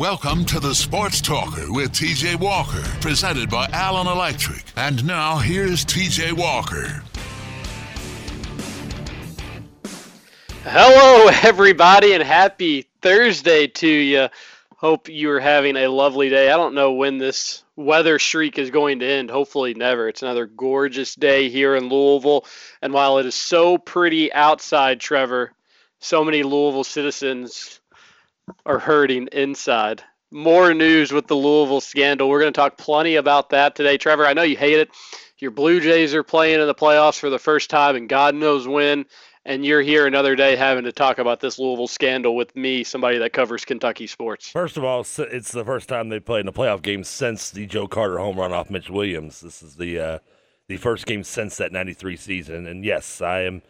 Welcome to the Sports Talker with TJ Walker, presented by Allen Electric. And now here's TJ Walker. Hello, everybody, and happy Thursday to you. Hope you're having a lovely day. I don't know when this weather streak is going to end. Hopefully, never. It's another gorgeous day here in Louisville. And while it is so pretty outside, Trevor, so many Louisville citizens are hurting inside. More news with the Louisville scandal. We're going to talk plenty about that today. Trevor, I know you hate it. Your Blue Jays are playing in the playoffs for the first time, and God knows when. And you're here another day having to talk about this Louisville scandal with me, somebody that covers Kentucky sports. First of all, it's the first time they've played in a playoff game since the Joe Carter home run off Mitch Williams. This is the uh, the first game since that '93 season. And yes, I am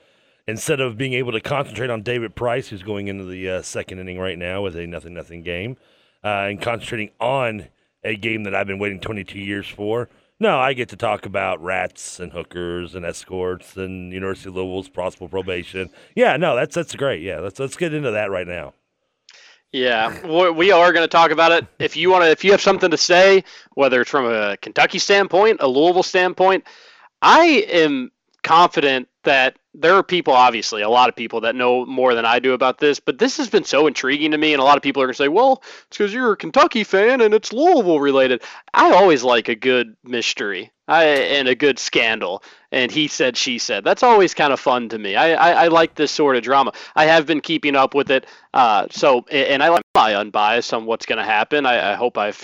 instead of being able to concentrate on David Price, who's going into the uh, second inning right now with a nothing nothing game, uh, and concentrating on a game that I've been waiting 22 years for. No, I get to talk about rats and hookers and escorts and University of Louisville's possible probation. Yeah, no, that's that's great. Yeah, let's let's get into that right now. Yeah, we are going to talk about it. If you want to, if you have something to say, whether it's from a Kentucky standpoint, a Louisville standpoint, I am confident that there are people, obviously, a lot of people that know more than I do about this, but this has been so intriguing to me. And a lot of people are going to say, well, it's because you're a Kentucky fan and it's Louisville related. I always like a good mystery I, and a good scandal. And he said, she said. That's always kind of fun to me. I, I, I like this sort of drama. I have been keeping up with it. Uh, so, and I like my unbiased on what's going to happen. I, I hope I've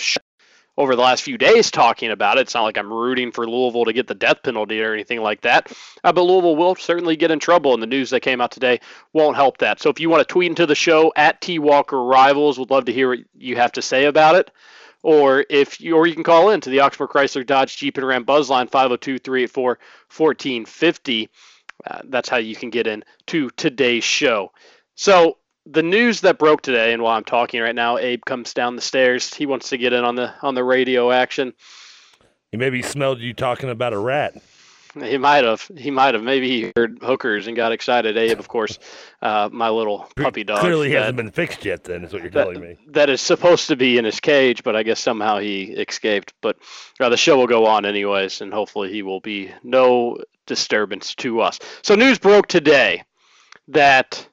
over the last few days talking about it. It's not like I'm rooting for Louisville to get the death penalty or anything like that. Uh, but Louisville will certainly get in trouble, and the news that came out today won't help that. So if you want to tweet into the show at T Walker Rivals, would love to hear what you have to say about it. Or if you, or you can call in to the Oxford Chrysler Dodge Jeep and Ram Buzz line 502-384-1450. Uh, that's how you can get in to today's show. So the news that broke today, and while I'm talking right now, Abe comes down the stairs. He wants to get in on the on the radio action. He maybe smelled you talking about a rat. He might have. He might have. Maybe he heard hookers and got excited. Abe, of course, uh, my little puppy dog. Clearly, that, hasn't been fixed yet. Then is what you're that, telling me. That is supposed to be in his cage, but I guess somehow he escaped. But uh, the show will go on anyways, and hopefully he will be no disturbance to us. So news broke today that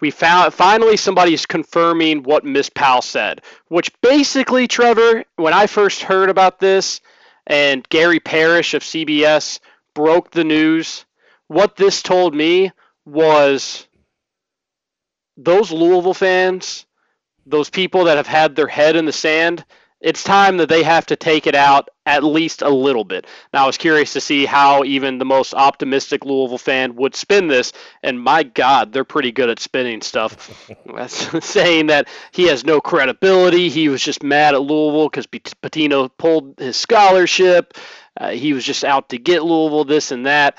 we found finally somebody's confirming what Miss Powell said, which basically, Trevor, when I first heard about this, and Gary Parrish of CBS broke the news, what this told me was those Louisville fans, those people that have had their head in the sand, it's time that they have to take it out at least a little bit. Now, I was curious to see how even the most optimistic Louisville fan would spin this, and my God, they're pretty good at spinning stuff. saying that he has no credibility, he was just mad at Louisville because Pitino pulled his scholarship. Uh, he was just out to get Louisville, this and that.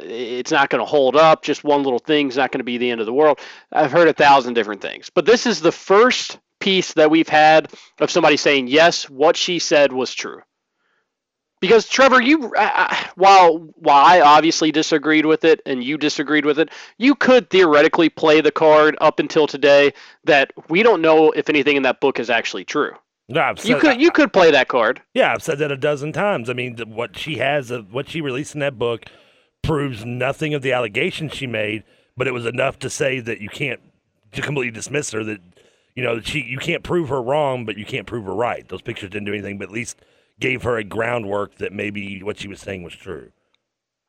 It's not going to hold up. Just one little thing's not going to be the end of the world. I've heard a thousand different things, but this is the first piece that we've had of somebody saying yes, what she said was true. Because Trevor, you while while I obviously disagreed with it and you disagreed with it, you could theoretically play the card up until today that we don't know if anything in that book is actually true. No, you could you could play that card. Yeah, I've said that a dozen times. I mean, what she has, uh, what she released in that book, proves nothing of the allegations she made, but it was enough to say that you can't to completely dismiss her. That you know, she you can't prove her wrong, but you can't prove her right. Those pictures didn't do anything, but at least gave her a groundwork that maybe what she was saying was true.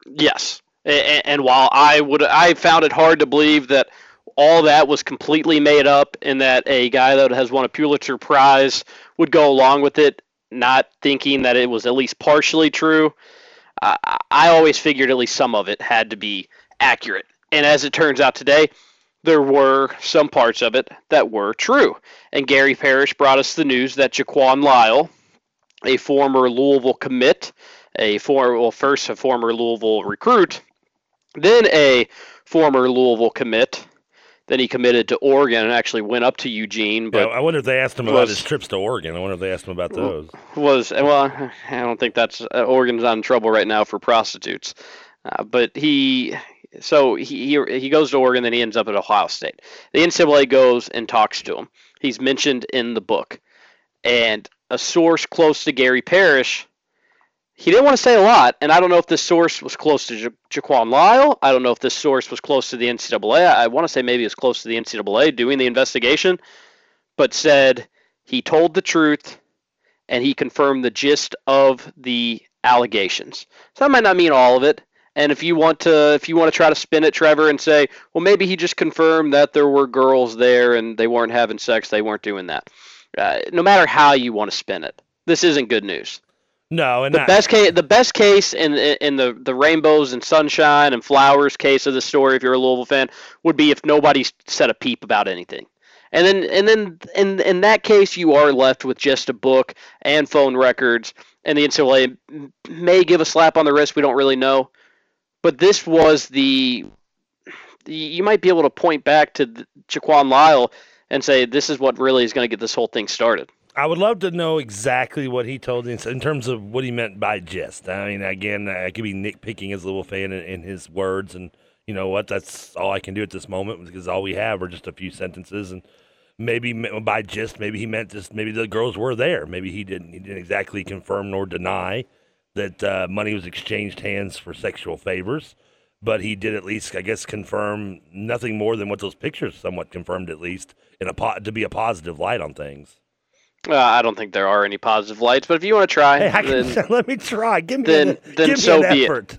Yes, and, and while I would, I found it hard to believe that all that was completely made up, and that a guy that has won a Pulitzer Prize would go along with it, not thinking that it was at least partially true. I, I always figured at least some of it had to be accurate, and as it turns out today, there were some parts of it that were true. And Gary Parrish brought us the news that Jaquan Lyle, a former Louisville commit, a former, well, first a former Louisville recruit, then a former Louisville commit. Then he committed to Oregon and actually went up to Eugene. But yeah, I wonder if they asked him was, about his trips to Oregon. I wonder if they asked him about those. Was well, I don't think that's uh, Oregon's on trouble right now for prostitutes. Uh, but he So he, he he goes to Oregon, then he ends up at Ohio State. The NCAA goes and talks to him. He's mentioned in the book, and a source close to Gary Parrish. He didn't want to say a lot, and I don't know if this source was close to ja- Jaquan Lyle. I don't know if this source was close to the NCAA. I, I want to say maybe it's close to the NCAA doing the investigation, but said he told the truth and he confirmed the gist of the allegations. So that might not mean all of it. And if you want to, if you want to try to spin it, Trevor, and say, well, maybe he just confirmed that there were girls there and they weren't having sex, they weren't doing that. Uh, no matter how you want to spin it, this isn't good news. No, and The I- best case, the best case in in the the rainbows and sunshine and flowers case of the story, if you're a Louisville fan, would be if nobody said a peep about anything. And then and then in in that case, you are left with just a book and phone records, and the NCAA may give a slap on the wrist. We don't really know, but this was the you might be able to point back to the- Jaquan Lyle and say this is what really is going to get this whole thing started. I would love to know exactly what he told in, in terms of what he meant by gist. I mean, again, uh, I could be nitpicking as a little fan in, in his words, and you know what? That's all I can do at this moment because all we have are just a few sentences, and maybe by gist, maybe he meant just maybe the girls were there. Maybe he didn't. He didn't exactly confirm nor deny that uh, money was exchanged hands for sexual favors, but he did at least, I guess, confirm nothing more than what those pictures somewhat confirmed, at least in a po- to be a positive light on things. Uh, I don't think there are any positive lights, but if you want to try, Hey, I can, then, let me try. Give me then- an, then give so me an be it. effort.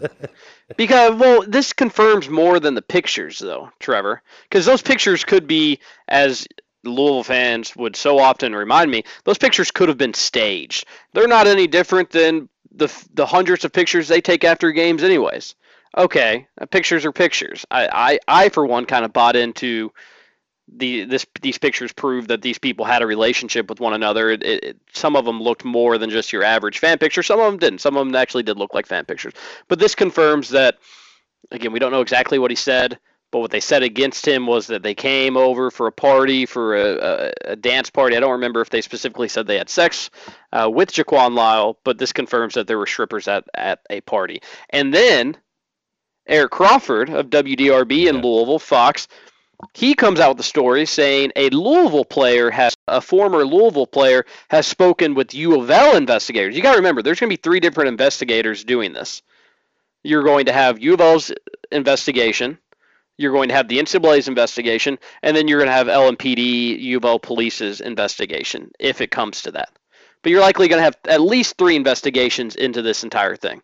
because well, this confirms more than the pictures, though, Trevor, because those pictures could be, as Louisville fans would so often remind me, those pictures could have been staged. They're not any different than the the hundreds of pictures they take after games, anyways. Okay, uh, pictures are pictures. I, I, I for one, kind of bought into the this these pictures prove that these people had a relationship with one another. It, it, some of them looked more than just your average fan picture. Some of them didn't. Some of them actually did look like fan pictures. But this confirms that. Again, we don't know exactly what he said, but what they said against him was that they came over for a party, for a, a, a dance party. I don't remember if they specifically said they had sex uh, with Jaquan Lyle, but this confirms that there were strippers at, at a party. And then Eric Crawford of WDRB in Yeah. Louisville, Fox, he comes out with the story saying a Louisville player has a former Louisville player has spoken with U of L investigators. You got to remember, there's going to be three different investigators doing this. You're going to have U of L's investigation. You're going to have the NCAA's investigation, and then you're going to have LMPD, U of L Police's investigation, if it comes to that. But you're likely going to have at least three investigations into this entire thing.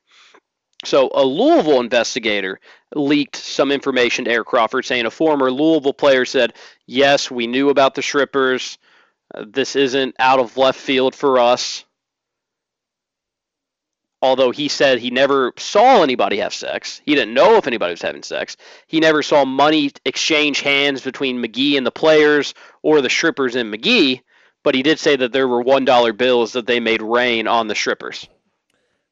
So a Louisville investigator leaked some information to Eric Crawford saying a former Louisville player said, "Yes, we knew about the strippers. Uh, this isn't out of left field for us." Although he said he never saw anybody have sex, he didn't know if anybody was having sex. He never saw money exchange hands between McGee and the players or the strippers and McGee. But he did say that there were one dollar bills that they made rain on the strippers.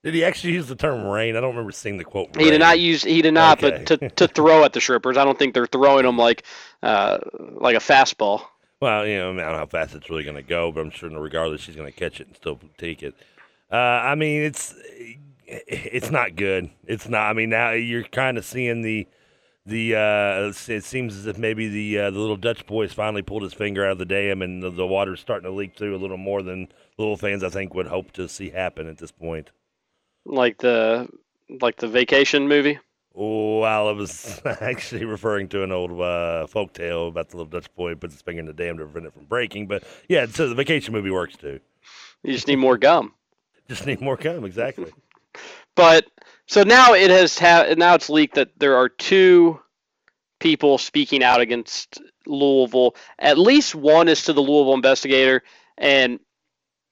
Did he actually use the term rain? I don't remember seeing the quote. He did not use. He did not. Okay. But to, to throw at the strippers, I don't think they're throwing them like uh, like a fastball. Well, you know, I, mean, I don't know how fast it's really going to go, but I'm sure, regardless, she's going to catch it and still take it. Uh, I mean, it's it's not good. It's not. I mean, now you're kind of seeing the the. Uh, it seems as if maybe the uh, the little Dutch boy's finally pulled his finger out of the dam, and the, the water's starting to leak through a little more than little fans I think would hope to see happen at this point. Like the like the vacation movie. Well, I was actually referring to an old uh, folk tale about the little Dutch boy who puts his finger in the dam to prevent it from breaking. But yeah, so the vacation movie works too. You just need more gum. Just need more gum, exactly. But so now it has ha- now it's leaked that there are two people speaking out against Louisville. At least one is to the Louisville investigator and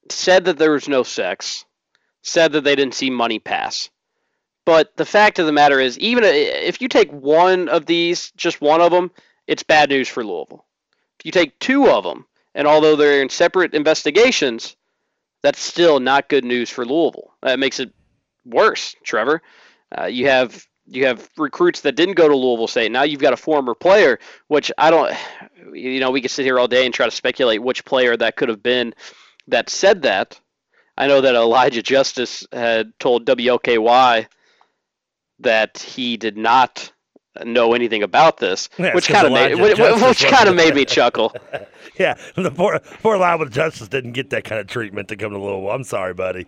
said that there was no sex. Said that they didn't see money pass. But the fact of the matter is, even if you take one of these, just one of them, it's bad news for Louisville. If you take two of them, and although they're in separate investigations, that's still not good news for Louisville. That makes it worse, Trevor. Uh, you have you have recruits that didn't go to Louisville State. Now you've got a former player, which I don't. You know, we could sit here all day and try to speculate which player that could have been that said that. I know that Elijah Justice had told WLKY that he did not know anything about this, Yeah, which kind of made which, which kind of made me chuckle. Yeah, the poor poor Iowa Justice didn't get that kind of treatment to come to Louisville. I'm sorry, buddy.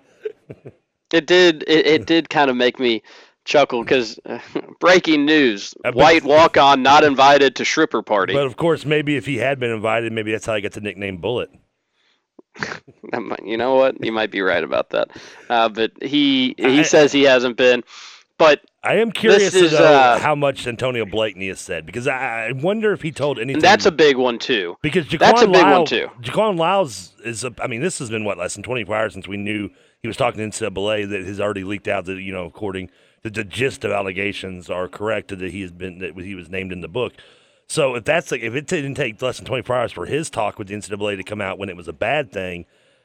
It did it, it did kind of make me chuckle because breaking news: bet- White walk on not invited to stripper party. But of course, maybe if he had been invited, maybe that's how he got the nickname Bullet. You know what? You might be right about that. Uh, but he he I- says he hasn't been. But I am curious is, to know uh, how much Antonio Blakeney has said because I, I wonder if he told anything. that's a big one too. because Jaquan that's a big one, too. Jaquan Lyles is. A, I mean, this has been what less than 24 hours since we knew he was talking to NCAA that has already leaked out that you know according that the gist of allegations are correct that he has been that he was named in the book. So if that's like, if it didn't take less than 24 hours for his talk with the NCAA to come out when it was a bad thing,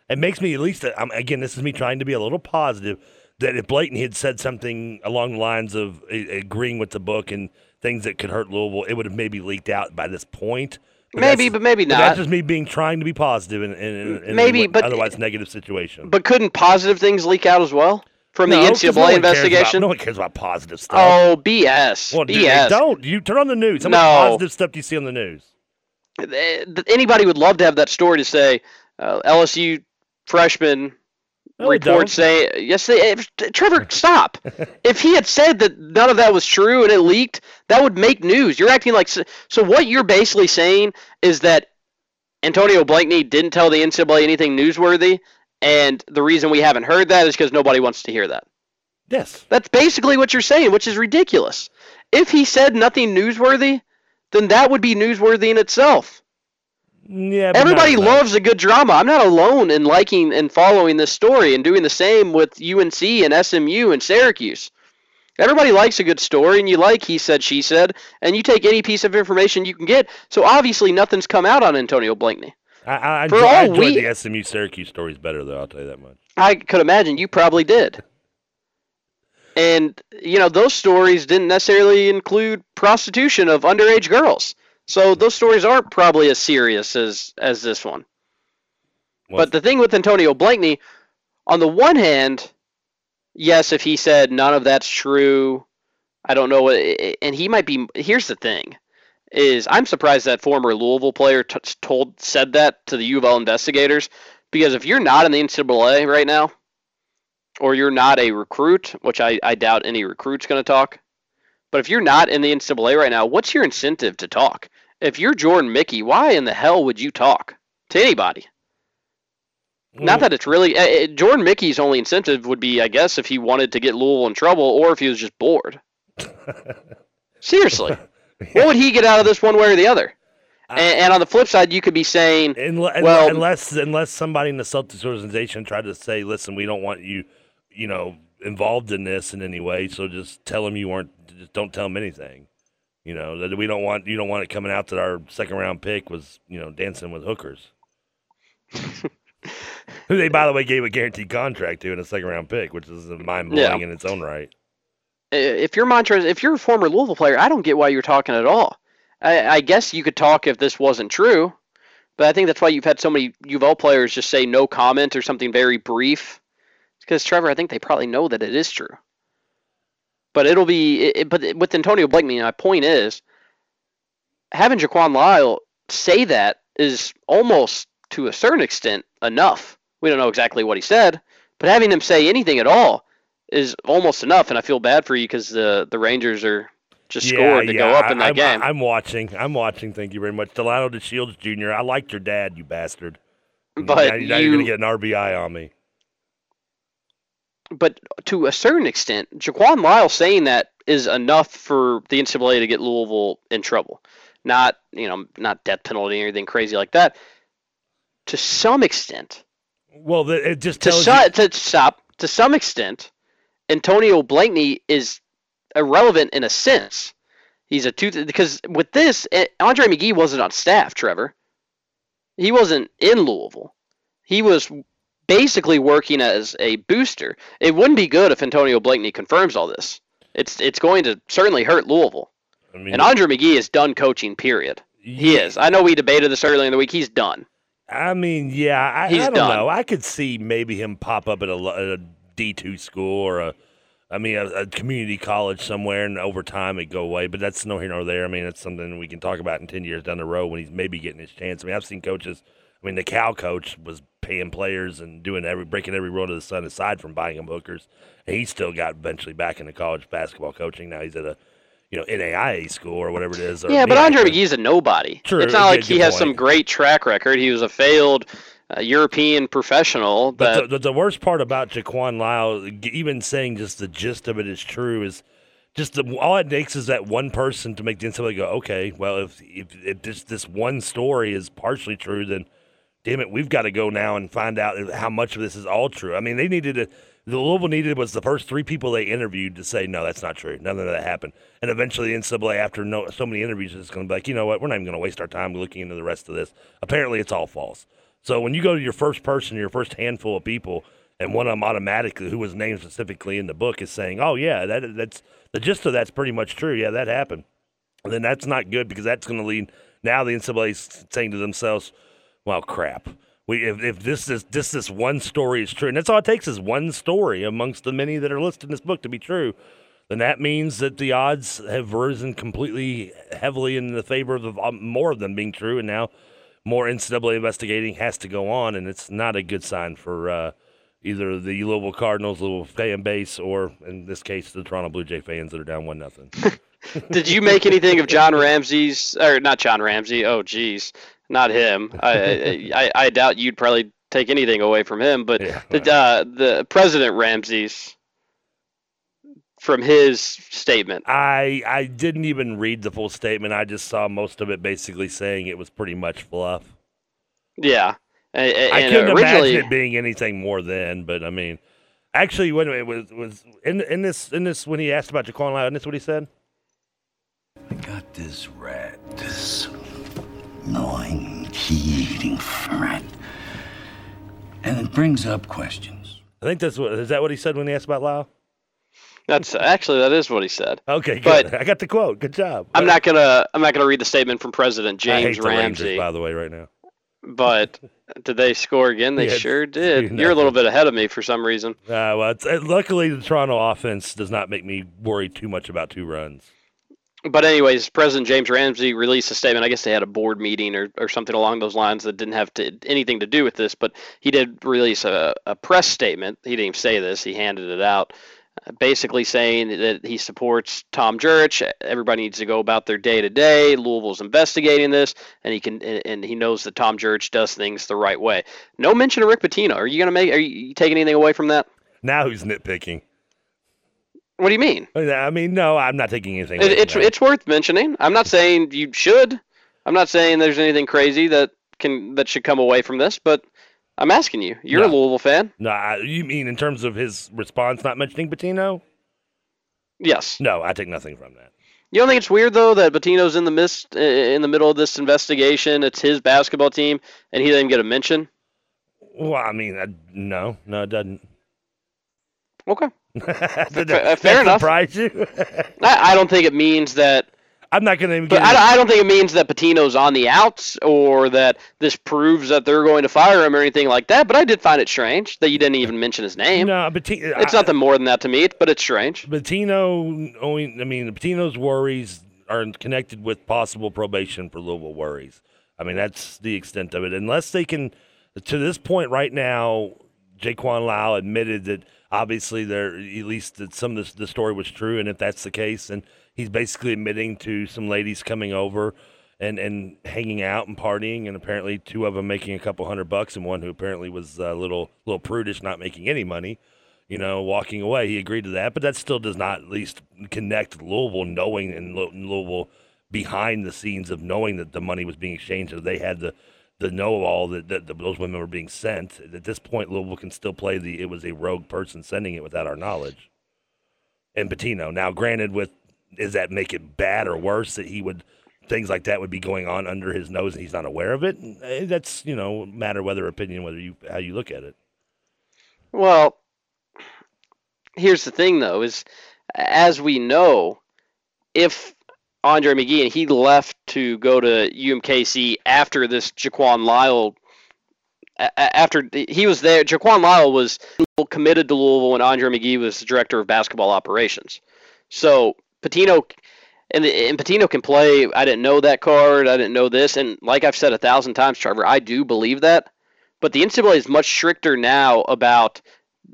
it makes me at least I'm, again this is me trying to be a little positive that if Blakeney had said something along the lines of agreeing with the book and things that could hurt Louisville, it would have maybe leaked out by this point. Maybe, but maybe but That's not. just me being trying to be positive in, in, in Maybe, but- otherwise negative situation. But couldn't positive things leak out as well from No, the no NCAA cares investigation? About, no one cares about positive stuff. oh, BS. well, BS. don't you turn on the news? How much No. positive stuff do you see on the news? Eh, Anybody would love to have that story to say uh, LSU freshman No, they report don't. say yes. They, if, Trevor, stop. if he had said that none of that was true and it leaked, that would make news. You're acting like so. so what you're basically saying is that Antonio Blakeney didn't tell the NCAA anything newsworthy, and the reason we haven't heard that is because nobody wants to hear that. Yes. That's basically what you're saying, which is ridiculous. If he said nothing newsworthy, then that would be newsworthy in itself. Yeah. Everybody loves a good drama. I'm not alone in liking and following this story and doing the same with UNC and SMU and Syracuse. Everybody likes a good story, and you like he said, she said, and you take any piece of information you can get. So obviously, nothing's come out on Antonio Blakeney. I, I, I, For I all enjoyed we- the SMU Syracuse stories better, though. I'll tell you that much. I could imagine you probably did. And, you know, those stories didn't necessarily include prostitution of underage girls. So those stories aren't probably as serious as, as this one. Well, But the thing with Antonio Blakeney, on the one hand, yes, if he said none of that's true, I don't know what, and he might be. Here's the thing: is I'm surprised that former Louisville player t- told said that to the U of L investigators, because if you're not in the NCAA right now, or you're not a recruit, which I, I doubt any recruit's going to talk, but if you're not in the NCAA right now, what's your incentive to talk? If you're Jordan Mickey, why in the hell would you talk to anybody? Not that it's really uh, uh, Jordan Mickey's only incentive would be, I guess, if he wanted to get Louisville in trouble or if he was just bored. Seriously, what would he get out of this one way or the other? And, and on the flip side, you could be saying, Unle- Well- unless unless somebody in the Celtics organization tried to say, "Listen, we don't want you, you know, involved in this in any way. So just tell them you weren't. Just don't tell them anything. You know that we don't want you don't want it coming out that our second round pick was you know dancing with hookers. Who they, by the way, gave a guaranteed contract to in a second round pick, which is mind blowing Yeah. in its own right. if you're Montrez, if you're a former Louisville player, I don't get why you're talking at all. I, I guess you could talk if this wasn't true, but I think that's why you've had so many U of L players just say no comment or something very brief. Because Trevor, I think they probably know that it is true. But it'll be, it, but with Antonio Blakeney, my point is, having Jaquan Lyle say that is almost to a certain extent enough. We don't know exactly what he said, but having him say anything at all is almost enough. And I feel bad for you because the the Rangers are just scored to go up in that I'm- game. I'm watching. I'm watching. Thank you very much, Delano DeShields Jr. I liked your dad, you bastard. But now, now you're gonna get an RBI on me. But to a certain extent, Jaquan Lyle saying that is enough for the NCAA to get Louisville in trouble. Not you know not death penalty or anything crazy like that. To some extent, Well, the, it just to you. to stop to some extent, Antonio Blakeney is irrelevant in a sense. He's a two because with this, eh, Andre McGee wasn't on staff. Trevor, he wasn't in Louisville. He was basically working as a booster. It wouldn't be good if Antonio Blakeney confirms all this. It's it's going to certainly hurt Louisville. I mean, And Andre McGee is done coaching. Period. He is. I know we debated this earlier in the week. He's done. I mean, yeah, I, I don't done. know. I could see maybe him pop up at a, a D two school or a I mean, a, a, community college somewhere, and over time it go away. But that's no here nor there. I mean, it's something we can talk about in ten years down the road when he's maybe getting his chance. I mean, I've seen coaches. I mean, the cow coach was paying players and doing every breaking every rule of the sun aside from buying them hookers, and he still got eventually back into college basketball coaching. Now he's at a you know NAIA school or whatever it is. Yeah, but Andre McGee's a nobody. True, it's not like he has point. some great track record. He was a failed a European professional. But the, the, worst part about Jaquan Lyle, even saying just the gist of it is true, is just the, all it takes is that one person to make the NCAA go, okay, well, if, if, if this this one story is partially true, then damn it, we've got to go now and find out how much of this is all true. I mean, they needed to. The Louisville needed was the first three people they interviewed to say no, that's not true. None of that happened. And eventually, the NCAA, after no, so many interviews, is going to be like, you know what, we're not even going to waste our time looking into the rest of this. Apparently, it's all false. So when you go to your first person, your first handful of people, and one of them automatically, who was named specifically in the book, is saying, "Oh yeah, that that's the gist of that's pretty much true. Yeah, that happened." And then that's not good because that's going to lead now the NCAA saying to themselves, "Well, crap." We, if, if this is this this one story is true, and that's all it takes is one story amongst the many that are listed in this book to be true, then that means that the odds have risen completely heavily in the favor of um, more of them being true, and now more NCAA investigating has to go on, and it's not a good sign for uh, either the Louisville Cardinals, Louisville fan base, or in this case, the Toronto Blue Jay fans that are down one nothing. Did you make anything of John Ramsey's or not John Ramsey? Oh, geez, not him. I, I, I doubt you'd probably take anything away from him, but yeah, the uh, the President Ramsey's from his statement. I I didn't even read the full statement. I just saw most of it basically saying it was pretty much fluff. Yeah. And, I couldn't imagine it being anything more than, but I mean, actually, when it was was in in this in this when he asked about Jaquan Lyle, and this what he said. I got this rat, this gnawing, key-eating rat, and it brings up questions. I think that's what is that what he said when he asked about Lyle. That's actually that is what he said. Okay, good. But I got the quote. Good job. I'm not gonna I'm not gonna read the statement from President James Ramsey. Rangers, by the way, right now. But did they score again? They yeah, sure did. You're a little bit ahead of me for some reason. Uh, well, uh, luckily the Toronto offense does not make me worry too much about two runs. But anyways, President James Ramsey released a statement. I guess they had a board meeting or, or something along those lines that didn't have to, anything to do with this. But he did release a, a press statement. He didn't even say this. He handed it out uh, basically saying that he supports Tom Jurich. Everybody needs to go about their day to day. Louisville's investigating this, and he can and he knows that Tom Jurich does things the right way. No mention of Rick Pitino. Are you gonna make? Are you taking anything away from that? Now who's nitpicking? What do you mean? Oh, I mean, no, I'm not taking anything. It, it's it's worth mentioning. I'm not saying you should. I'm not saying there's anything crazy that can that should come away from this, but I'm asking you. You're no. a Louisville fan. No, you mean in terms of his response not mentioning Pitino? Yes. No, I take nothing from that. You don't think it's weird though that Pitino's in the mist in the middle of this investigation? It's his basketball team, and he didn't get a mention. Well, I mean, I, no, no, it doesn't. Okay. Did that, uh, fair enough. Surprise you? I, I don't think it means that I'm not going to. But I, I, don't think it means that Pitino's on the outs or that this proves that they're going to fire him or anything like that. But I did find it strange that you didn't even mention his name. No. It's I, nothing more than that to me, but it's strange. Pitino, only, I mean, Pitino's worries are connected with possible probation for Louisville worries. I mean, that's the extent of it. Unless they can, to this point right now, Jaquan Lyle admitted that obviously there, at least some of the story was true, and if that's the case, and he's basically admitting to some ladies coming over and and hanging out and partying, and apparently two of them making a couple hundred bucks, and one who apparently was uh, a little little prudish, not making any money. You know, walking away. He agreed to that, but that still does not at least connect Louisville knowing and Louisville behind the scenes of knowing that the money was being exchanged, that they had the the know all that, that, those women were being sent. At this point, Louisville can still play the it was a rogue person sending it without our knowledge. And Pitino. Now, granted, with does that make it bad or worse that he would things like that would be going on under his nose and he's not aware of it? Eh, that's you know matter whether opinion whether you how you look at it. Well, here's the thing though is as we know, if Andre McGee and he left to go to UMKC after this Jaquan Lyle after he was there, Jaquan Lyle was committed to Louisville when Andre McGee was the director of basketball operations. So Pitino and, and Pitino can play. I didn't know that card. I didn't know this. And like I've said a thousand times, Trevor, I do believe that. But the NCAA is much stricter now about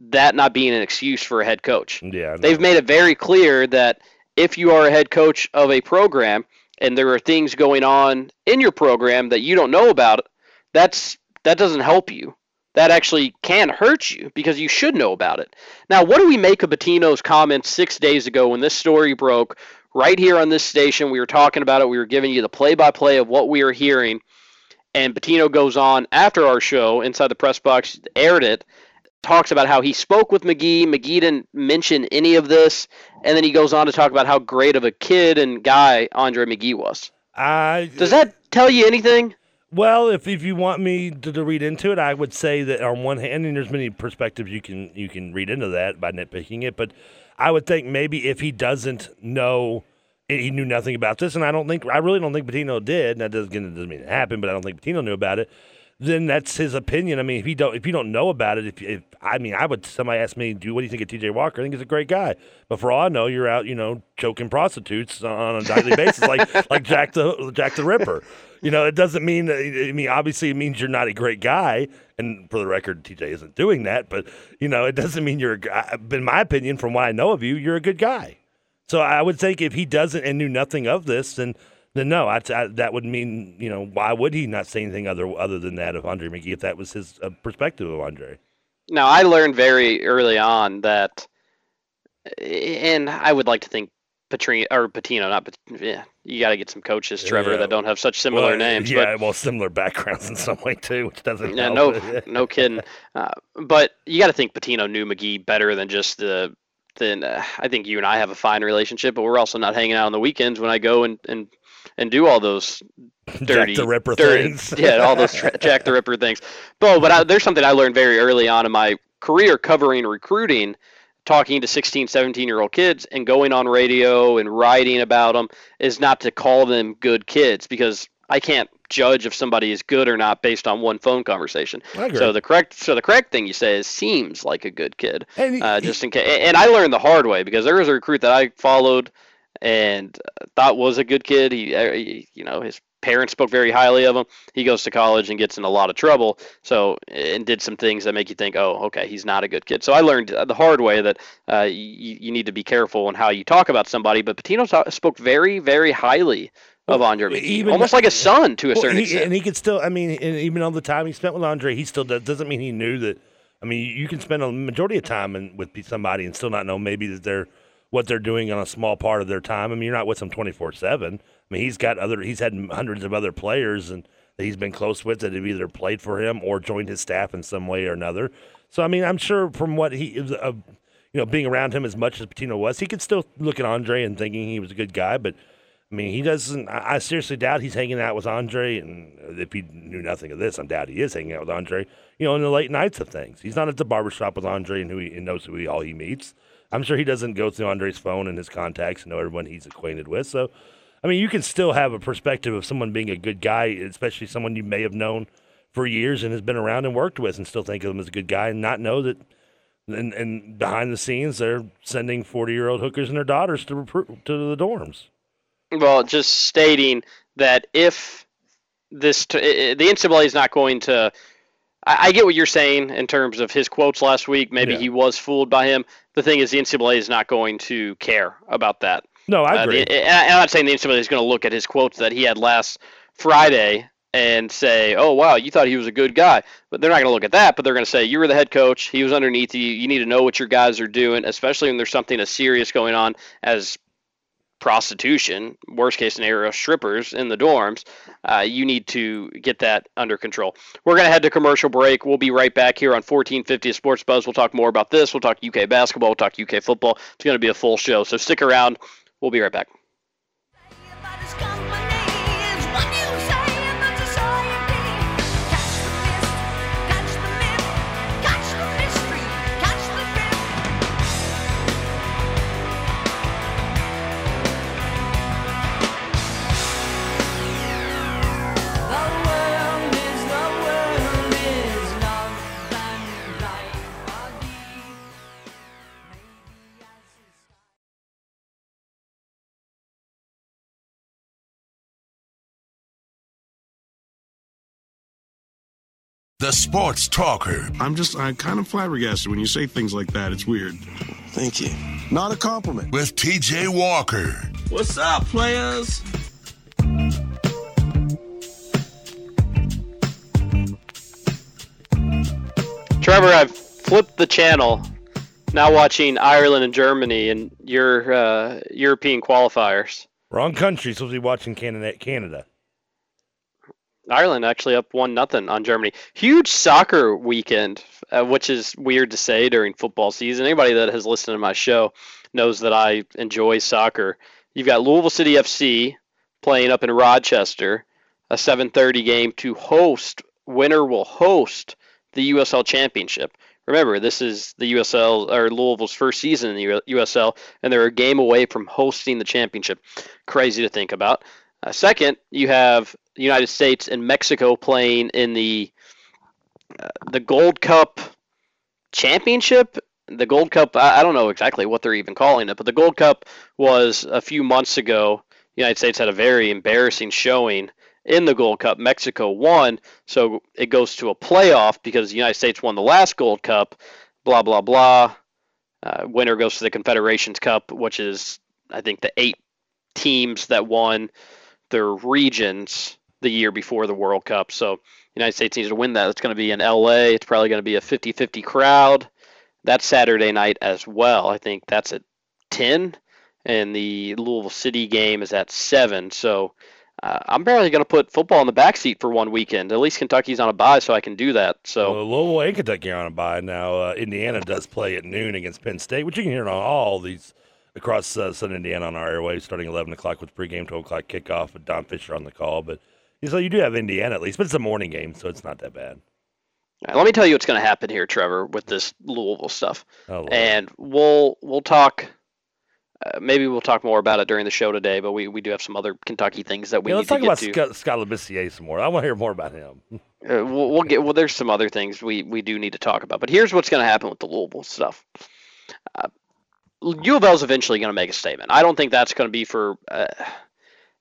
that not being an excuse for a head coach. Yeah, they've made it very clear that if you are a head coach of a program and there are things going on in your program that you don't know about, that's that doesn't help you. That actually can hurt you because you should know about it. Now, what do we make of Pitino's comments six days ago when this story broke? Right here on this station, we were talking about it. We were giving you the play-by-play of what we are hearing, and Pitino goes on after our show inside the press box, aired it, talks about how he spoke with McGee. McGee didn't mention any of this, and then he goes on to talk about how great of a kid and guy Andre McGee was. I, Does that tell you anything? Well, if, if you want me to, to, read into it, I would say that on one hand, and there's many perspectives you can you can read into that by nitpicking it, but I would think maybe if he doesn't know, he knew nothing about this, and I don't think I really don't think Pitino did. And that doesn't, doesn't mean it happened, but I don't think Pitino knew about it. Then that's his opinion. I mean, if you don't if you don't know about it, if, if I mean, I would somebody ask me, "Do what do you think of T.J. Walker?" I think he's a great guy, but for all I know, you're out, you know, choking prostitutes on a daily basis, like like Jack the Jack the Ripper. You know, it doesn't mean. Uh, I mean, obviously, it means you're not a great guy. And for the record, TJ isn't doing that. But you know, it doesn't mean you're. A, in my opinion, from what I know of you, you're a good guy. So I would think if he doesn't and knew nothing of this, then then no, I, I, that would mean you know why would he not say anything other other than that of Andre McGee if that was his uh, perspective of Andre? Now I learned very early on that, and I would like to think Petrino or Pitino, not yeah. You got to get some coaches, Trevor, yeah. that don't have such similar well, names. Yeah, but, well, similar backgrounds in some way too, which doesn't. Yeah, help. no, no kidding. Uh, but you got to think Pitino knew McGee better than just the. Than uh, I think you and I have a fine relationship, but we're also not hanging out on the weekends when I go and and and do all those dirty, Jack the Ripper dirty, things. yeah, all those tra- Jack the Ripper things. But but I, there's something I learned very early on in my career covering recruiting talking to 16, 17 year old kids and going on radio and writing about them is not to call them good kids because I can't judge if somebody is good or not based on one phone conversation. So the correct so the correct thing you say is seems like a good kid. He, uh, just in case, and I learned the hard way because there was a recruit that I followed and thought was a good kid. He, uh, he you know, his parents spoke very highly of him. He goes to college and gets in a lot of trouble. So and did some things that make you think, oh, okay, he's not a good kid. So I learned the hard way that uh, you, you need to be careful in how you talk about somebody. But Pitino talk, spoke very, very highly of Andre McGee, even, almost like a son to a well, certain he, extent. And he could still, I mean, even all the time he spent with Andre, he still does, doesn't mean he knew that. I mean, you can spend a majority of time in, with somebody and still not know maybe that they're what they're doing on a small part of their time. I mean, you're not with them 24 seven. I mean, he's got other, he's had hundreds of other players and that he's been close with that have either played for him or joined his staff in some way or another. So, I mean, I'm sure from what he, uh, you know, being around him as much as Pitino was, he could still look at Andre and thinking he was a good guy. But I mean, he doesn't. I, I seriously doubt he's hanging out with Andre. And if he knew nothing of this, I doubt he is hanging out with Andre. You know, in the late nights of things, he's not at the barbershop with Andre and who he and knows who he all he meets. I'm sure he doesn't go through Andre's phone and his contacts and know everyone he's acquainted with. So, I mean, you can still have a perspective of someone being a good guy, especially someone you may have known for years and has been around and worked with, and still think of him as a good guy, and not know that. And, and behind the scenes, they're sending 40 year old hookers and their daughters to to the dorms. Well, just stating that if this t- the NCAA is not going to I, I, get what you're saying in terms of his quotes last week. Maybe yeah. he was fooled by him. The thing is, the NCAA is not going to care about that. No, I agree. Uh, the, and I'm not saying the NCAA is going to look at his quotes that he had last Friday and say, "Oh, wow, you thought he was a good guy," but they're not going to look at that. But they're going to say, "You were the head coach. He was underneath you. You need to know what your guys are doing, especially when there's something as serious going on as prostitution, worst case scenario, strippers in the dorms, uh, you need to get that under control. We're going to head to commercial break. We'll be right back here on 1450 Sports Buzz. We'll talk more about this. We'll talk UK basketball. We'll talk UK football. It's going to be a full show. So stick around. We'll be right back. The sports talker. I'm just, I'm kind of flabbergasted when you say things like that. It's weird. Thank you. Not a compliment. With TJ Walker. What's up, players? Trevor, I've flipped the channel. Now watching Ireland and Germany and your uh, European qualifiers. Wrong country. Supposed to be watching Canada. Canada. Ireland actually up one nothing on Germany. Huge soccer weekend, uh, which is weird to say during football season. Anybody that has listened to my show knows that I enjoy soccer. You've got Louisville City FC playing up in Rochester, a 7:30 game to host. Winner will host the USL Championship. Remember, this is the USL or Louisville's first season in the USL, and they're a game away from hosting the championship. Crazy to think about. Uh, second, you have the United States and Mexico playing in the uh, the Gold Cup Championship. The Gold Cup, I, I don't know exactly what they're even calling it, but the Gold Cup was a few months ago. The United States had a very embarrassing showing in the Gold Cup. Mexico won, so it goes to a playoff because the United States won the last Gold Cup. Blah blah blah. Uh, winner goes to the Confederations Cup, which is I think the eight teams that won their regions the year before the World Cup. So United States needs to win that. It's going to be in LA. It's probably going to be a 50-50 crowd. That's Saturday night as well. I think that's at 10 and the Louisville City game is at 7. So uh, I'm barely going to put football in the backseat for one weekend. At least Kentucky's on a bye, so I can do that. So well, Louisville and Kentucky are on a bye now. Uh, Indiana does play at noon against Penn State, which you can hear on all these across uh, Southern Indiana on our airwaves, starting 11 o'clock with pregame, 12 o'clock kickoff with Don Fisher on the call. But so you do have Indiana at least, but it's a morning game, so it's not that bad. Right, let me tell you what's going to happen here, Trevor, with this Louisville stuff, oh, and we'll we'll talk uh, maybe we'll talk more about it during the show today, but we, we do have some other Kentucky things that we yeah, let's talk about Skal, Skal Labissiere some more. I want to hear more about him. uh, we'll, we'll, get well. There's some other things we, we do need to talk about, but here's what's going to happen with the Louisville stuff. U of L is eventually going to make a statement. I don't think that's going to be for uh,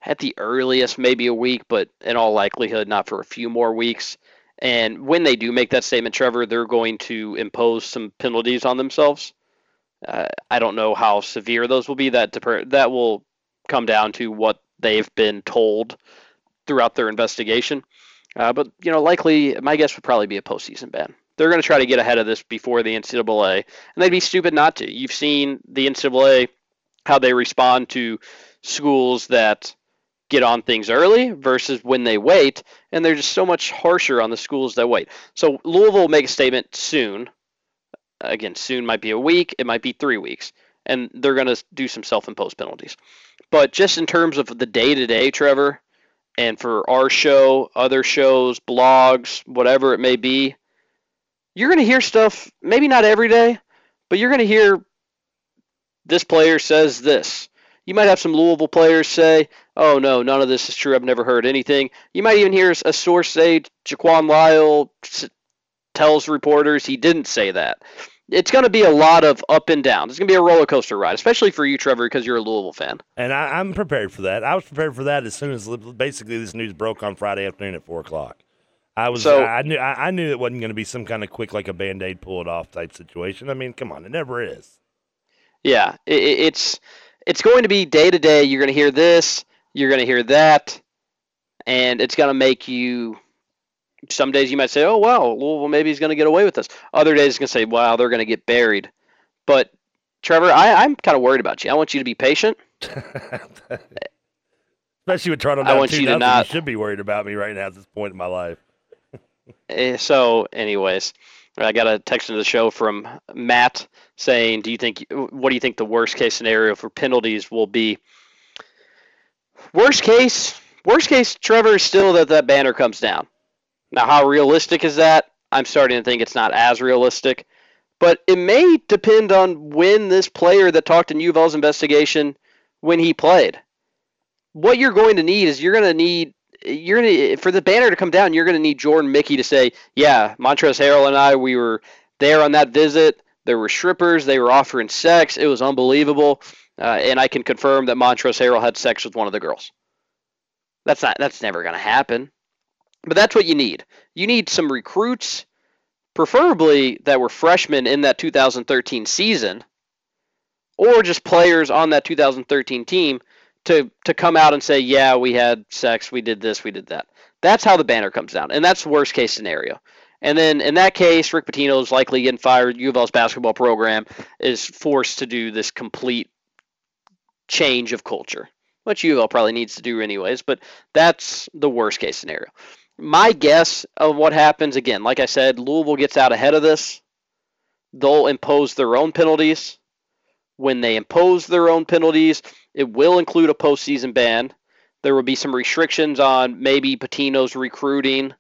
at the earliest maybe a week, but in all likelihood not for a few more weeks. And when they do make that statement, Trevor, they're going to impose some penalties on themselves. Uh, I don't know how severe those will be. That that will come down to what they've been told throughout their investigation. Uh, but you know, likely, my guess would probably be a postseason ban. They're going to try to get ahead of this before the NCAA, and they'd be stupid not to. You've seen the NCAA how they respond to schools that get on things early versus when they wait, and they're just so much harsher on the schools that wait. So Louisville will make a statement soon again, soon might be a week, it might be three weeks, and they're going to do some self imposed penalties. But just in terms of the day to day, Trevor, and for our show, other shows, blogs, whatever it may be, you're going to hear stuff, maybe not every day, but you're going to hear this player says this. You might have some Louisville players say, oh, no, none of this is true. I've never heard anything. You might even hear a source say Jaquan Lyle tells reporters he didn't say that. It's going to be a lot of up and down. It's going to be a roller coaster ride, especially for you, Trevor, because you're a Louisville fan. And I, am prepared for that. I was prepared for that as soon as basically this news broke on Friday afternoon at four o'clock. I was. So, I knew. I, knew it wasn't going to be some kind of quick, like a band aid, pull it off type situation. I mean, come on, it never is. Yeah, it, it's it's going to be day to day. You're going to hear this. You're going to hear that, and it's going to make you some days you might say, "Oh wow, well maybe he's going to get away with this." Other days you can say, "Wow, they're going to get buried." But Trevor, I, am kind of worried about you. I want you to be patient. Especially with Toronto down I want you to not. You should be worried about me right now at this point in my life. Eh, so, anyways, I got a text into the show from Matt saying, "Do you think what do you think the worst case scenario for penalties will be?" Worst case, worst case, Trevor is still that that banner comes down. Now, how realistic is that? I'm starting to think it's not as realistic. But it may depend on when this player that talked in U of L's investigation, when he played. What you're going to need is you're going to need you're to for the banner to come down. You're going to need Jordan Mickey to say, "Yeah, Montrezl Harrell and I, we were there on that visit. There were strippers. They were offering sex. It was unbelievable." Uh, and I can confirm that Montrezl Harrell had sex with one of the girls. That's not. That's never going to happen. But that's what you need. You need some recruits, preferably that were freshmen in that 2013 season, or just players on that 2013 team to to come out and say, "Yeah, we had sex, we did this, we did that." That's how the banner comes down, and that's the worst case scenario. And then in that case, Rick Pitino is likely getting fired. U of L's basketball program is forced to do this complete change of culture, which U of L probably needs to do anyways. But that's the worst case scenario. My guess of what happens again, like I said, Louisville gets out ahead of this. They'll impose their own penalties. When they impose their own penalties, it will include a postseason ban. There will be some restrictions on maybe Pitino's recruiting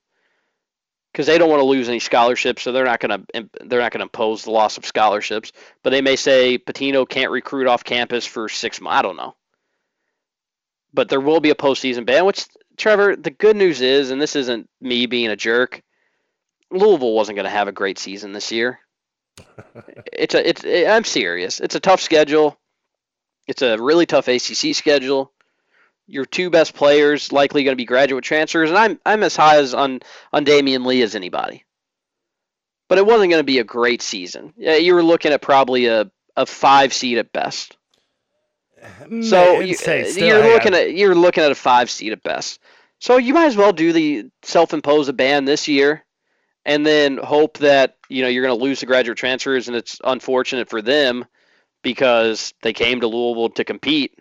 because they don't want to lose any scholarships, so they're not going to they're not going to impose the loss of scholarships. But they may say Pitino can't recruit off campus for six months. I don't know. But there will be a postseason ban. Which Trevor, the good news is, and this isn't me being a jerk. Louisville wasn't going to have a great season this year. it's a it's it, I'm serious. It's a tough schedule. It's a really tough ACC schedule your two best players likely going to be graduate transfers, and I'm I'm as high as on on Damion Lee as anybody. But it wasn't going to be a great season. Yeah, you were looking at probably a, a five seed at best. So you, are uh, looking at you're looking at a five seed at best. So you might as well do the self-impose a ban this year, and then hope that you know you're going to lose the graduate transfers, and it's unfortunate for them because they came to Louisville to compete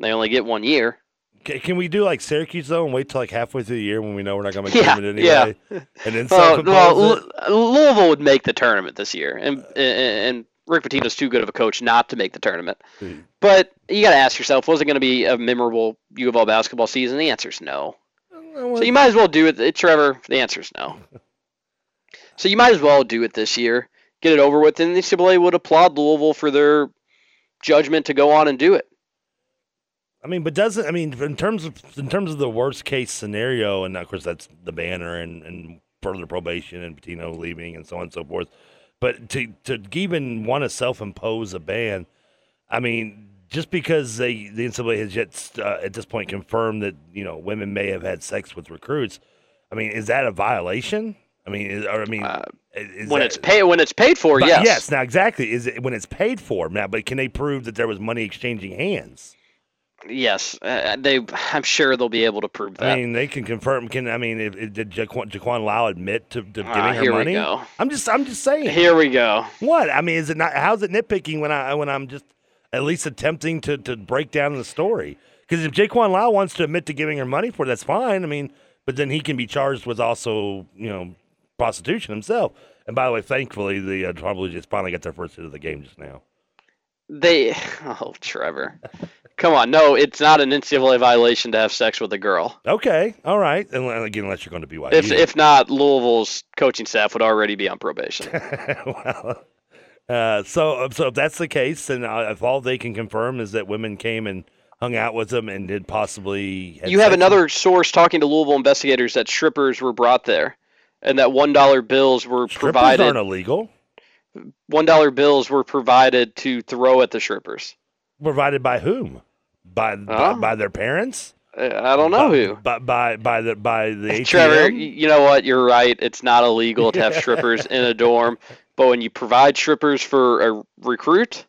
they only get one year. Can we do like Syracuse though, and wait till like halfway through the year when we know we're not going to make yeah, tournament anyway, yeah. and then well, well Louisville would make the tournament this year, and and Rick Pitino's too good of a coach not to make the tournament. Mm. But you got to ask yourself, was it going to be a memorable U of L basketball season? The answer is no. So you might as well do it, Trevor. The answer is no. so you might as well do it this year, get it over with, and the NCAA would applaud Louisville for their judgment to go on and do it. I mean, but doesn't I mean in terms of in terms of the worst case scenario, and of course that's the banner and, and further probation and Pitino leaving and so on and so forth. But to to even want to self impose a ban, I mean, just because they the NCAA has yet uh, at this point confirmed that you know women may have had sex with recruits, I mean, is that a violation? I mean, or I mean, uh, when that, it's paid when it's paid for, yes, yes. Now exactly is it when it's paid for now, but can they prove that there was money exchanging hands? Yes, uh, they. I'm sure they'll be able to prove that. I mean, they can confirm. Can I mean, if, if, did Jaquan, Jaquan Lyle admit to, to ah, giving uh, her money? Here we go. I'm just, I'm just saying. Here we go. What? I mean, is it not? How's it nitpicking when I when I'm just at least attempting to to break down the story? Because if Jaquan Lyle wants to admit to giving her money for, it, that's fine. I mean, but then he can be charged with also, you know, prostitution himself. And by the way, thankfully, the uh, Toronto Blue Jays finally got their first hit of the game just now. They, oh, Trevor. Come on, no, it's not an NCAA violation to have sex with a girl. Okay, all right. And again, unless you're going to be white. If if not, Louisville's coaching staff would already be on probation. well, uh, so so if that's the case, and uh, if all they can confirm is that women came and hung out with them and did possibly. You have another source talking to Louisville investigators that strippers were brought there, and that one dollar bills were strippers provided. aren't illegal. One dollar bills were provided to throw at the strippers. Provided by whom? by by, by, their parents. I don't know by, who. By, by by the by the ATM? Trevor, you know what? You're right. It's not illegal to have strippers in a dorm, but when you provide strippers for a recruit,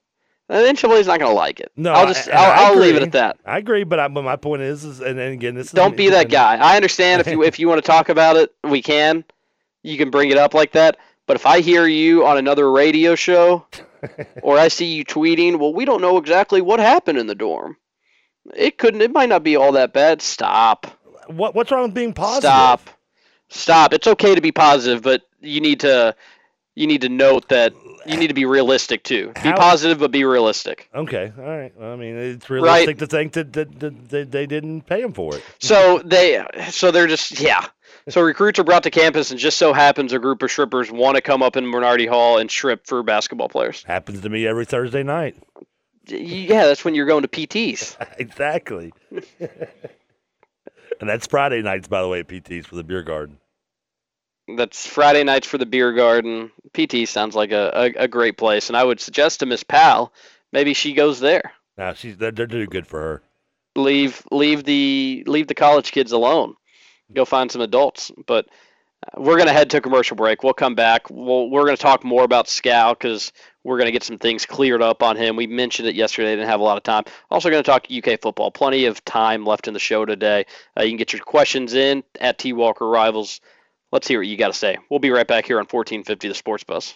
then is not going to like it. No, I'll just I, I'll, I'll leave it at that. I agree, but, I, but my point is, is and, and again, this don't be that guy. I understand if you if you want to talk about it, we can. You can bring it up like that. But if I hear you on another radio show, or I see you tweeting, well, we don't know exactly what happened in the dorm. It couldn't. It might not be all that bad. Stop. What What's wrong with being positive? Stop. Stop. It's okay to be positive, but you need to you need to note that you need to be realistic too. Be How, positive, but be realistic. Okay, all right. Well, I mean, it's realistic right. to think that, that, that, that they didn't pay them for it. So they, so they're just yeah. So recruits are brought to campus, and just so happens a group of strippers want to come up in Minardi Hall and strip for basketball players. Happens to me every Thursday night yeah, that's when you're going to PTs. exactly. and that's Friday nights, by the way, at PTs for the beer garden. That's Friday nights for the beer garden. PT sounds like a, a, a great place, and I would suggest to Miss Powell, maybe she goes there. Nah, she's they're, they're doing good for her. Leave leave the leave the college kids alone. Go find some adults. But uh, we're going to head to commercial break. We'll come back. We'll, we're going to talk more about Skal because we're going to get some things cleared up on him. We mentioned it yesterday. Didn't have a lot of time. Also going to talk UK football. Plenty of time left in the show today. Uh, you can get your questions in at T Walker Rivals. Let's hear what you got to say. We'll be right back here on 1450 The Sports Buzz.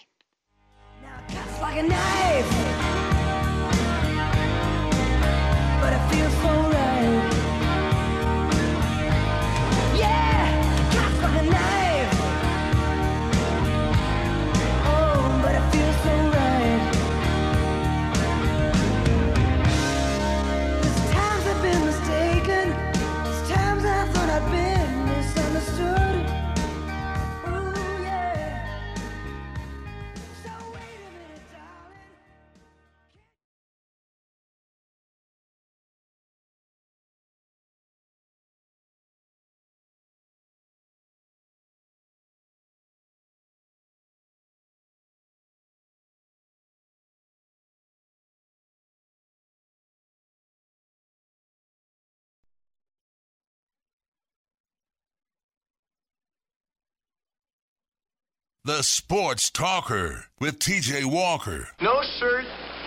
The Sports Talker with TJ Walker. No shirt,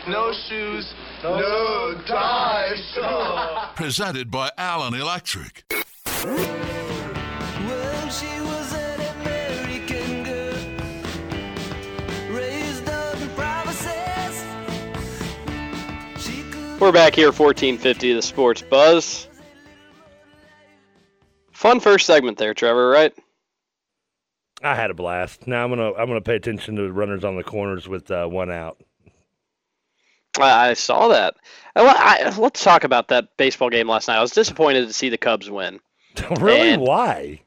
no shoes, no ties. Presented by Allen Electric. Well, she was an American girl, raised up promises. We're back here, 1450 The Sports Buzz. Fun first segment there, Trevor, right? I had a blast. Now I'm gonna I'm gonna pay attention to the runners on the corners with uh, one out. I I saw that. I, I, let's talk about that baseball game last night. I was disappointed to see the Cubs win. really? And- Why?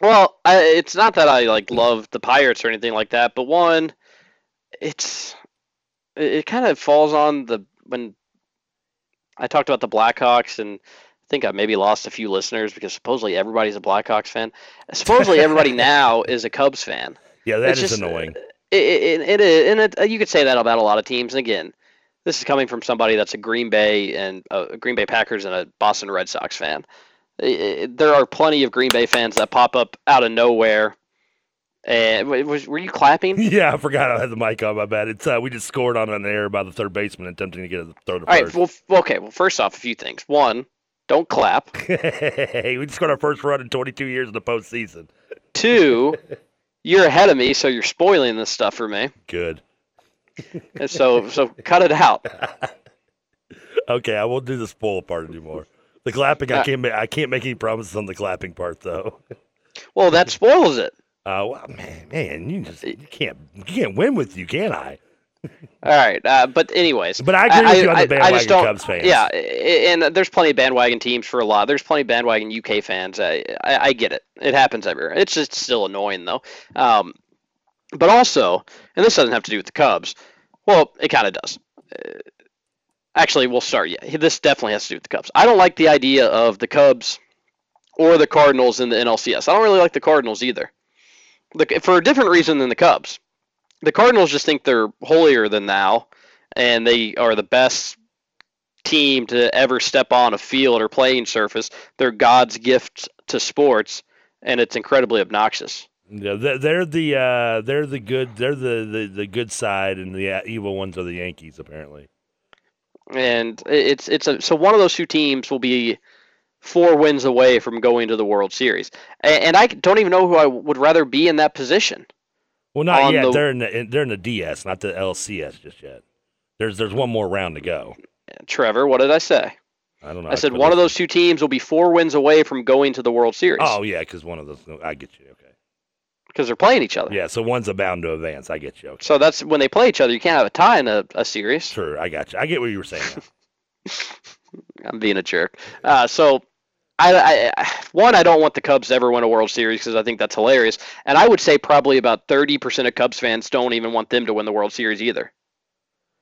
Well, I, it's not that I like love the Pirates or anything like that, but one, it's it, it kind of falls on the when I talked about the Blackhawks and think I maybe lost a few listeners because supposedly everybody's a Blackhawks fan. Supposedly everybody now is a Cubs fan. Yeah, that It's is just, annoying. It, it, it, it, and it, you could say that about a lot of teams. And again, this is coming from somebody that's a Green Bay and uh, Green Bay Packers and a Boston Red Sox fan. There are plenty of Green Bay fans that pop up out of nowhere. And was, were you clapping? Yeah, I forgot I had the mic on. My bad. It's uh, we just scored on an error by the third baseman attempting to get a throw to All right. first. Well, okay. Well, first off, a few things. One, don't clap. hey, we just got our first run in 22 years in the postseason. Two, you're ahead of me, so you're spoiling this stuff for me. Good. And so, so cut it out. Okay, I won't do the spoil part anymore. The clapping, I Uh, can't. I can't make any promises on the clapping part though. Well, that spoils it. Uh, well, man, man, you just you can't you can't win with you, can I? All right, uh, but anyways, But I agree with you on the I bandwagon just don't, Cubs fans. Yeah, and there's plenty of bandwagon teams for a lot. There's plenty of bandwagon UK fans. I, I, I get it. It happens everywhere. It's just still annoying though. Um, but also, and this doesn't have to do with the Cubs. Well, it kind of does. Uh, actually, we'll start. Yeah, this definitely has to do with the Cubs. I don't like the idea of the Cubs or the Cardinals in the NLCS. I don't really like the Cardinals either. The, for a different reason than the Cubs the Cardinals just think they're holier than thou, and they are the best team to ever step on a field or playing surface. They're God's gift to sports, and it's incredibly obnoxious. Yeah, they're, they're the uh, they're the good they're the, the, the good side, and the evil ones are the Yankees apparently. And it's it's a so one of those two teams will be four wins away from going to the World Series, and, and I don't even know who I would rather be in that position. Well, not yet. the- They're in the they're in the DS, not the LCS just yet. There's there's one more round to go. Trevor, what did I say? I don't know. I said one of those two teams will be four wins away from going to the World Series Oh yeah, because one of those. I get you. Okay. because they're playing each other. Yeah, so one's a bound to advance. I get you. Okay. So that's when they play each other. You can't have a tie in a, a series. Sure, I got you. I get what you were saying. I'm being a jerk. Uh, so, I, I one I don't want the Cubs to ever win a World Series because I think that's hilarious, and I would say probably about 30% of Cubs fans don't even want them to win the World Series either.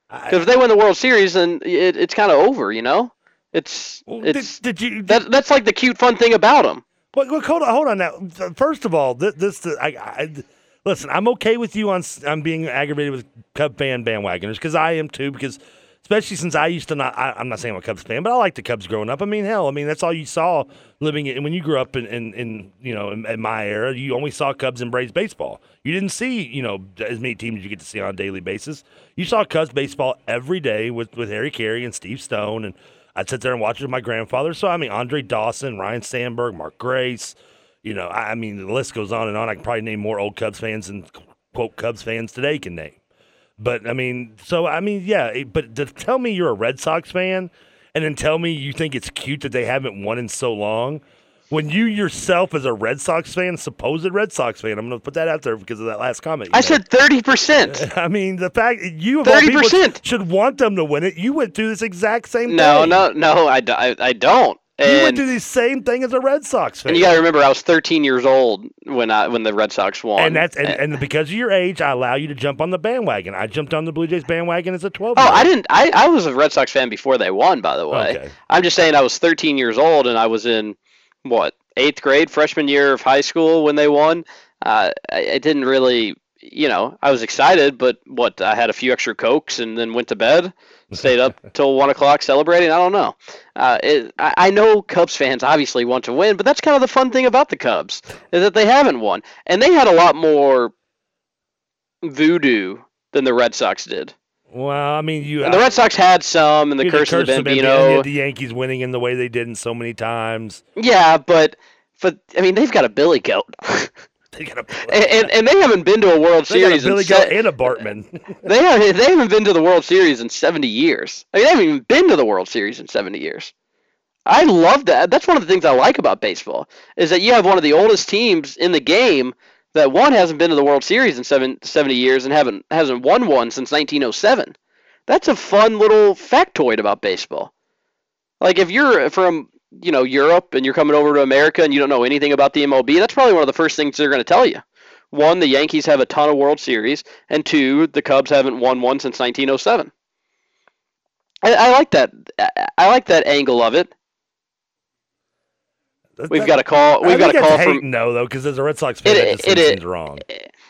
Because if they win the World Series, then it, it's kind of over, you know. It's Well, it's did, did you? that that's like the cute fun thing about them. Look, look, hold on, hold on now. First of all, this, this I, I, listen. I'm okay with you on on being aggravated with Cub fan bandwagoners because I am too. Because especially since I used to not. I, I'm not saying I'm a Cubs fan, but I like the Cubs growing up. I mean, hell, I mean that's all you saw living in when you grew up in, in, in you know in, in my era. You only saw Cubs and Braves baseball. You didn't see you know as many teams as you get to see on a daily basis. You saw Cubs baseball every day with with Harry Caray and Steve Stone, and I'd sit there and watch it with my grandfather. So I mean, Andre Dawson, Ryne Sandberg, Mark Grace. You know, I I mean, the list goes on and on. I can probably name more old Cubs fans than quote Cubs fans today can name. But I mean, so I mean, yeah. But to tell me you're a Red Sox fan, and then tell me you think it's cute that they haven't won in so long, when you yourself, as a Red Sox fan, supposed Red Sox fan, I'm going to put that out there because of that last comment. I made. said thirty percent. I mean, the fact you of 30%. should want them to win it. You went through this exact same thing. No, thing. no, no. I don't. You went And, through the same thing as a Red Sox fan. and you got to remember, I was 13 years old when I when the Red Sox won. and that's and, and because of your age, I allow you to jump on the bandwagon. I jumped on the Blue Jays bandwagon as a 12. Oh, I didn't. I, I was a Red Sox fan before they won. By the way, Okay. I'm just saying I was 13 years old and I was in what eighth grade, freshman year of high school when they won. Uh, I, I didn't really, you know, I was excited, but what I had a few extra cokes and then went to bed, stayed up till one o'clock celebrating. I don't know. Uh, it, I, I know Cubs fans obviously want to win, but that's kind of the fun thing about the Cubs is that they haven't won, and they had a lot more voodoo than the Red Sox did. Well, I mean, you. And the Red Sox had some, and the you curse of the Bambino, you had the Yankees winning in the way they did in so many times. Yeah, but but I mean they've got a Billy Goat, They got a, and, and and they haven't been to a World they got a Series. Billy in Goat se- and a Bartman. they have they haven't been to the World Series in seventy years. I mean, they haven't even been to the World Series in seventy years. I love that. That's one of the things I like about baseball is that you have one of the oldest teams in the game that one hasn't been to the World Series in seven, 70 years and haven't hasn't won one since 1907. That's a fun little factoid about baseball. Like if you're from you know Europe and you're coming over to America and you don't know anything about the MLB, that's probably one of the first things they're going to tell you. One, the Yankees have a ton of World Series, and two, the Cubs haven't won one since 1907. I, I like that. I- I like that angle of it. We've got a call. We've got a call from. no, though, because as a Red Sox fan, It- it- wrong.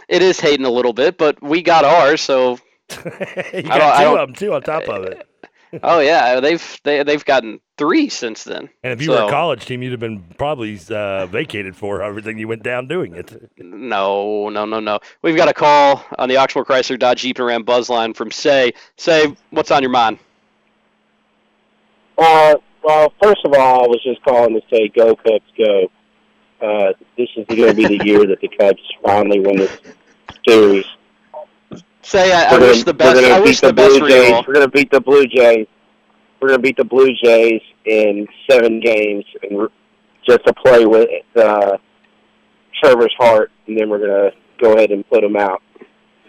It is hating a little bit, but we got ours, so you I got don't- I two don't- of them too on top of it. oh yeah, they've they, they've gotten three since then. And if you So- were a college team, you'd have been probably uh, vacated for everything you went down doing it. No, no, no, no. We've got a call on the Oxmoor Chrysler Dodge Jeep and Ram buzz line from Say. Say, what's on your mind? Uh, well, first of all, I was just calling to say, "Go Cubs, go!" Uh, this is going to be the year that the Cubs finally win this series. Say, I, I gonna- wish the best. I wish the, the best Blue for you Jays. We're going to beat the Blue Jays. We're going to beat the Blue Jays in seven games, and we're- just to play with uh, Trevor's heart, and then we're going to go ahead and put them out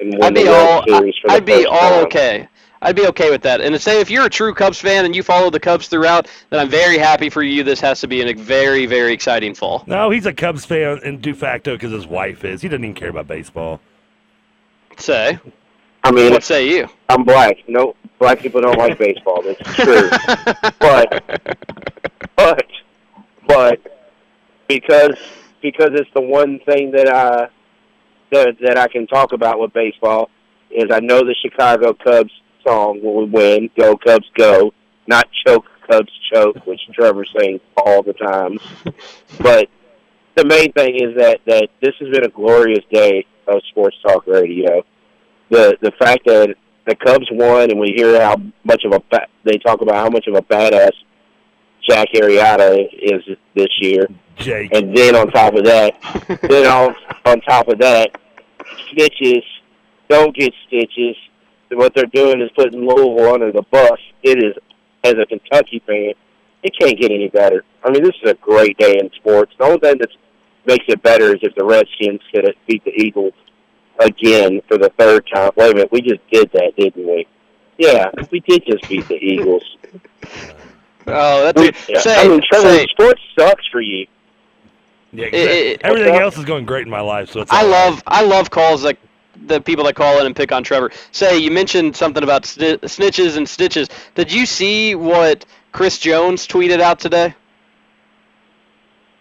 and win I'd the be World all. Series for the I'd be first all time. okay. I'd be okay with that. And to say if you're a true Cubs fan and you follow the Cubs throughout, then I'm very happy for you. This has to be a very, very exciting fall. No, he's a Cubs fan in de facto because his wife is. He doesn't even care about baseball. Say, I mean, what say you? I'm black. No, black people don't like baseball. That's true. but but but because because it's the one thing that I that that I can talk about with baseball is I know the Chicago Cubs song when we win, "Go Cubs Go," not "Choke Cubs Choke," which Trevor sings all the time. But the main thing is that that this has been a glorious day of sports talk radio. The the fact that the Cubs won, and we hear how much of a ba- they talk about how much of a badass Jack Arrieta is this year, Jake. and then on top of that, then on on top of that, snitches don't get stitches. What they're doing is putting Louisville under the bus. It is, as a Kentucky fan, it can't get any better. I mean, this is a great day in sports. The only thing that makes it better is if the Redskins could beat the Eagles again for the third time. Wait a minute, we just did that, didn't we? Yeah, we did just beat the Eagles. Oh, that's We, it. Say, I mean, Trevor, say, sports sucks for you. Yeah, it- it- everything else is going great in my life, so it's. I all right. love I love calls like the people that call in and pick on Trevor. Say you mentioned something about sni- snitches and stitches. Did you see what Chris Jones tweeted out today?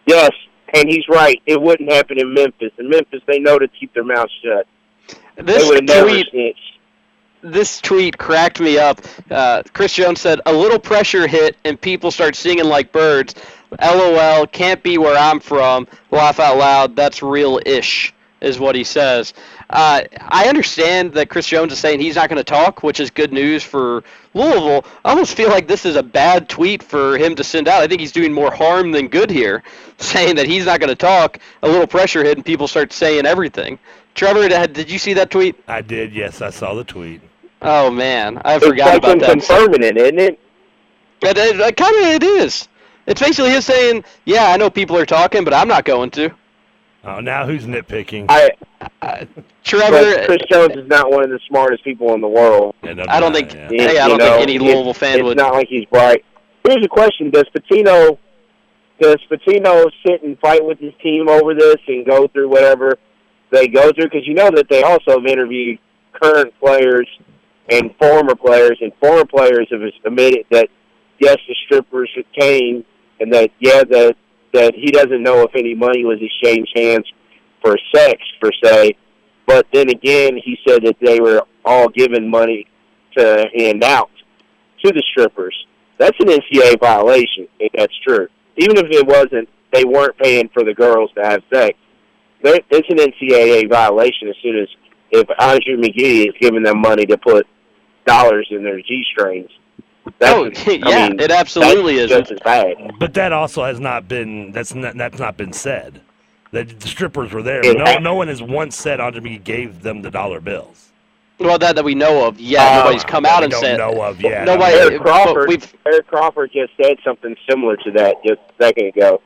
Yes, and he's right. It wouldn't happen in Memphis. In Memphis, they know to keep their mouths shut. This they would have never tweet this tweet cracked me up. Uh, Chris Jones said, "A little pressure hit, and people start singing like birds." LOL, can't be where I'm from. Laugh out loud. That's real-ish, is what he says. Uh, I understand that Chris Jones is saying he's not going to talk, which is good news for Louisville. I almost feel like this is a bad tweet for him to send out. I think he's doing more harm than good here, saying that he's not going to talk. A little pressure hit, and people start saying everything. Trevor, did did you see that tweet? I did. Yes, I saw the tweet. Oh man, I It's forgot like about him that. confirming it, isn't it? It, it, kind of it is. It's basically him saying, "Yeah, I know people are talking, but I'm not going to." Oh, now who's nitpicking? I, Trevor, but Chris Jones is not one of the smartest people in the world. Yeah, no I don't doubt, think. yeah. Hey, I don't know, think any Louisville fan it's would. not like he's bright. Here's a question: Does Pitino does Pitino sit and fight with his team over this and go through whatever they go through? Because you know that they also have interviewed current players and former players, and former players have admitted that yes, the strippers came, and that yeah, that that he doesn't know if any money was exchanged hands for sex per se. But then again, he said that they were all given money to hand out to the strippers. That's an NCAA violation, if that's true. Even if it wasn't, they weren't paying for the girls to have sex. It's an NCAA violation as soon as if Andrew McGee is giving them money to put dollars in their G strings. That's, Oh, I yeah, mean, it absolutely is. just as bad. But that also has not been that's not that's not been said. That the strippers were there. It No, ha- no one has once said Andre McGee gave them the dollar bills. Well, that that we know of. Yeah, Uh, nobody's come out and don't said. know of yet. Nobody. Eric but Crawford, We've, Eric Crawford just said something similar to that just a second ago.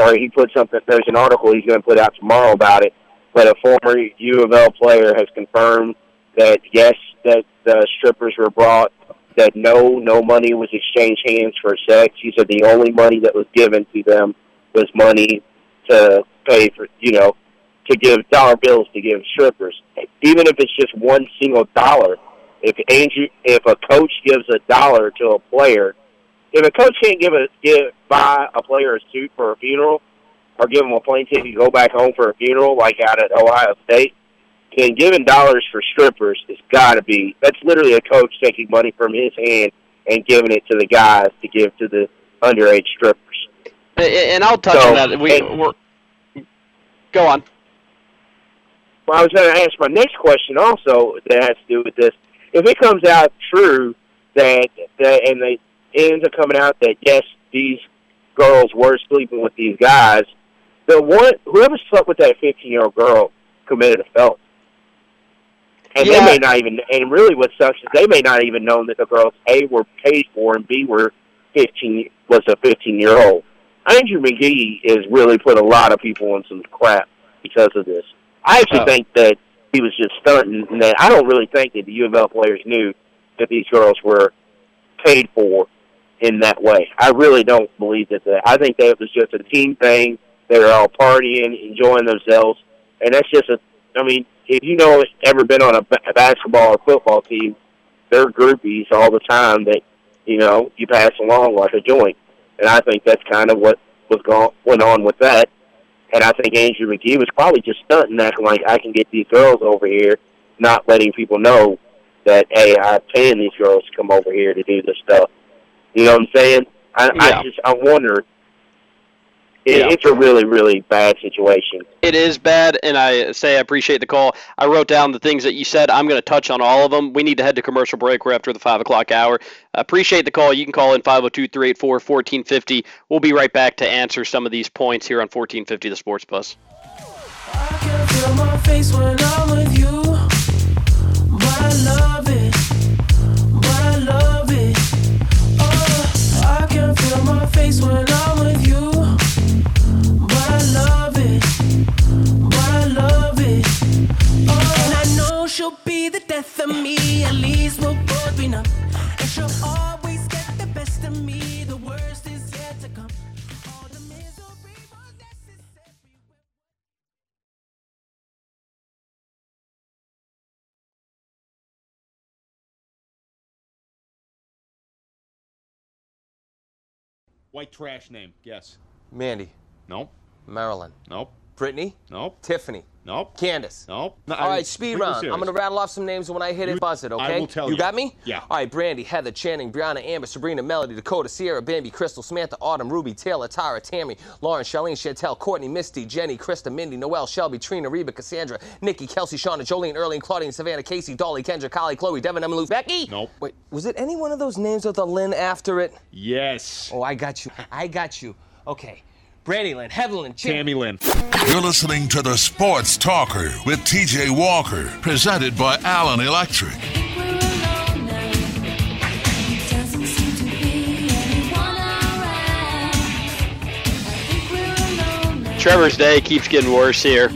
Or he put something. There's an article he's going to put out tomorrow about it. But a former U of L player has confirmed that yes, that the strippers were brought. That no, no money was exchanged hands for sex. He said the only money that was given to them was money to pay for, you know, to give dollar bills to give strippers. Even if it's just one single dollar, if Andrew, if a coach gives a dollar to a player, if a coach can't give a give buy a player a suit for a funeral, or give him a plane ticket to go back home for a funeral, like out at Ohio State, then giving dollars for strippers has got to be. That's literally a coach taking money from his hand and giving it to the guys to give to the underage strippers. and I'll touch So, on that. We, and- we're, go on. Well, I was going to ask my next question also that has to do with this. If it comes out true that, that and they, it ends up coming out that yes, these girls were sleeping with these guys, the one whoever slept with that fifteen year old girl committed a felony. And Yeah. they may not even and really what sucks is they may not even know that the girls A were paid for and B were fifteen was a fifteen year old. Andrew McGee has really put a lot of people in some crap because of this. I actually Oh. think that he was just stunting, and that I don't really think that the U of L players knew that these girls were paid for in that way. I really don't believe that. that I think that it was just a team thing. They were all partying, enjoying themselves, and that's just a. I mean, if you know ever been on a, a basketball or football team, they're groupies all the time that you know you pass along like a joint, and I think that's kind of what was going went on with that. And I think Andrew McGee was probably just stunting, acting like I can get these girls over here, not letting people know that hey, I'm paying these girls to come over here to do this stuff. You know what I'm saying? I, Yeah. I just I wonder. It, Yeah. It's a really really bad situation. It is bad, and I say I appreciate the call. I wrote down the things that you said. I'm going to touch on all of them. We need to head to commercial break. We're after the 5 o'clock hour. I appreciate the call. You can call in 502 384 1450. We'll be right back to answer some of these points here on 1450 The Sports Buzz. I can feel my face when I'm with you, she'll be the death of me. At least we'll both be numb, and she'll always get the best of me. The worst is yet to come. All the misery was necessary. White trash name. Guess. Mandy, Nope. Marilyn, Nope. Brittany, Nope. Tiffany, Nope. Candace. Nope. No, All right, speed round. serious. I'm gonna rattle off some names, and when I hit it, buzz it. Okay. I will tell you you. got me? Yeah. All right, Brandy, Heather, Channing, Brianna, Amber, Sabrina, Melody, Dakota, Sierra, Bambi, Crystal, Samantha, Autumn, Ruby, Taylor, Tara, Tammy, Lauren, Charlene, Chantel, Courtney, Misty, Jenny, Krista, Mindy, Noelle, Shelby, Trina, Reba, Cassandra, Nikki, Kelsey, Shauna, Jolene, Erling, Claudine, Savannah, Casey, Dolly, Kendra, Kylie, Chloe, Devin, Emily, Lou, Becky. Nope. Wait, was it any one of those names with a Lynn after it? Yes. Oh, I got you. I got you. Okay. Brandy Lynn, Heatherlyn, Chan- Tammy Lynn. You're listening to the Sports Talker with TJ Walker, presented by Allen Electric. Trevor's day keeps getting worse here.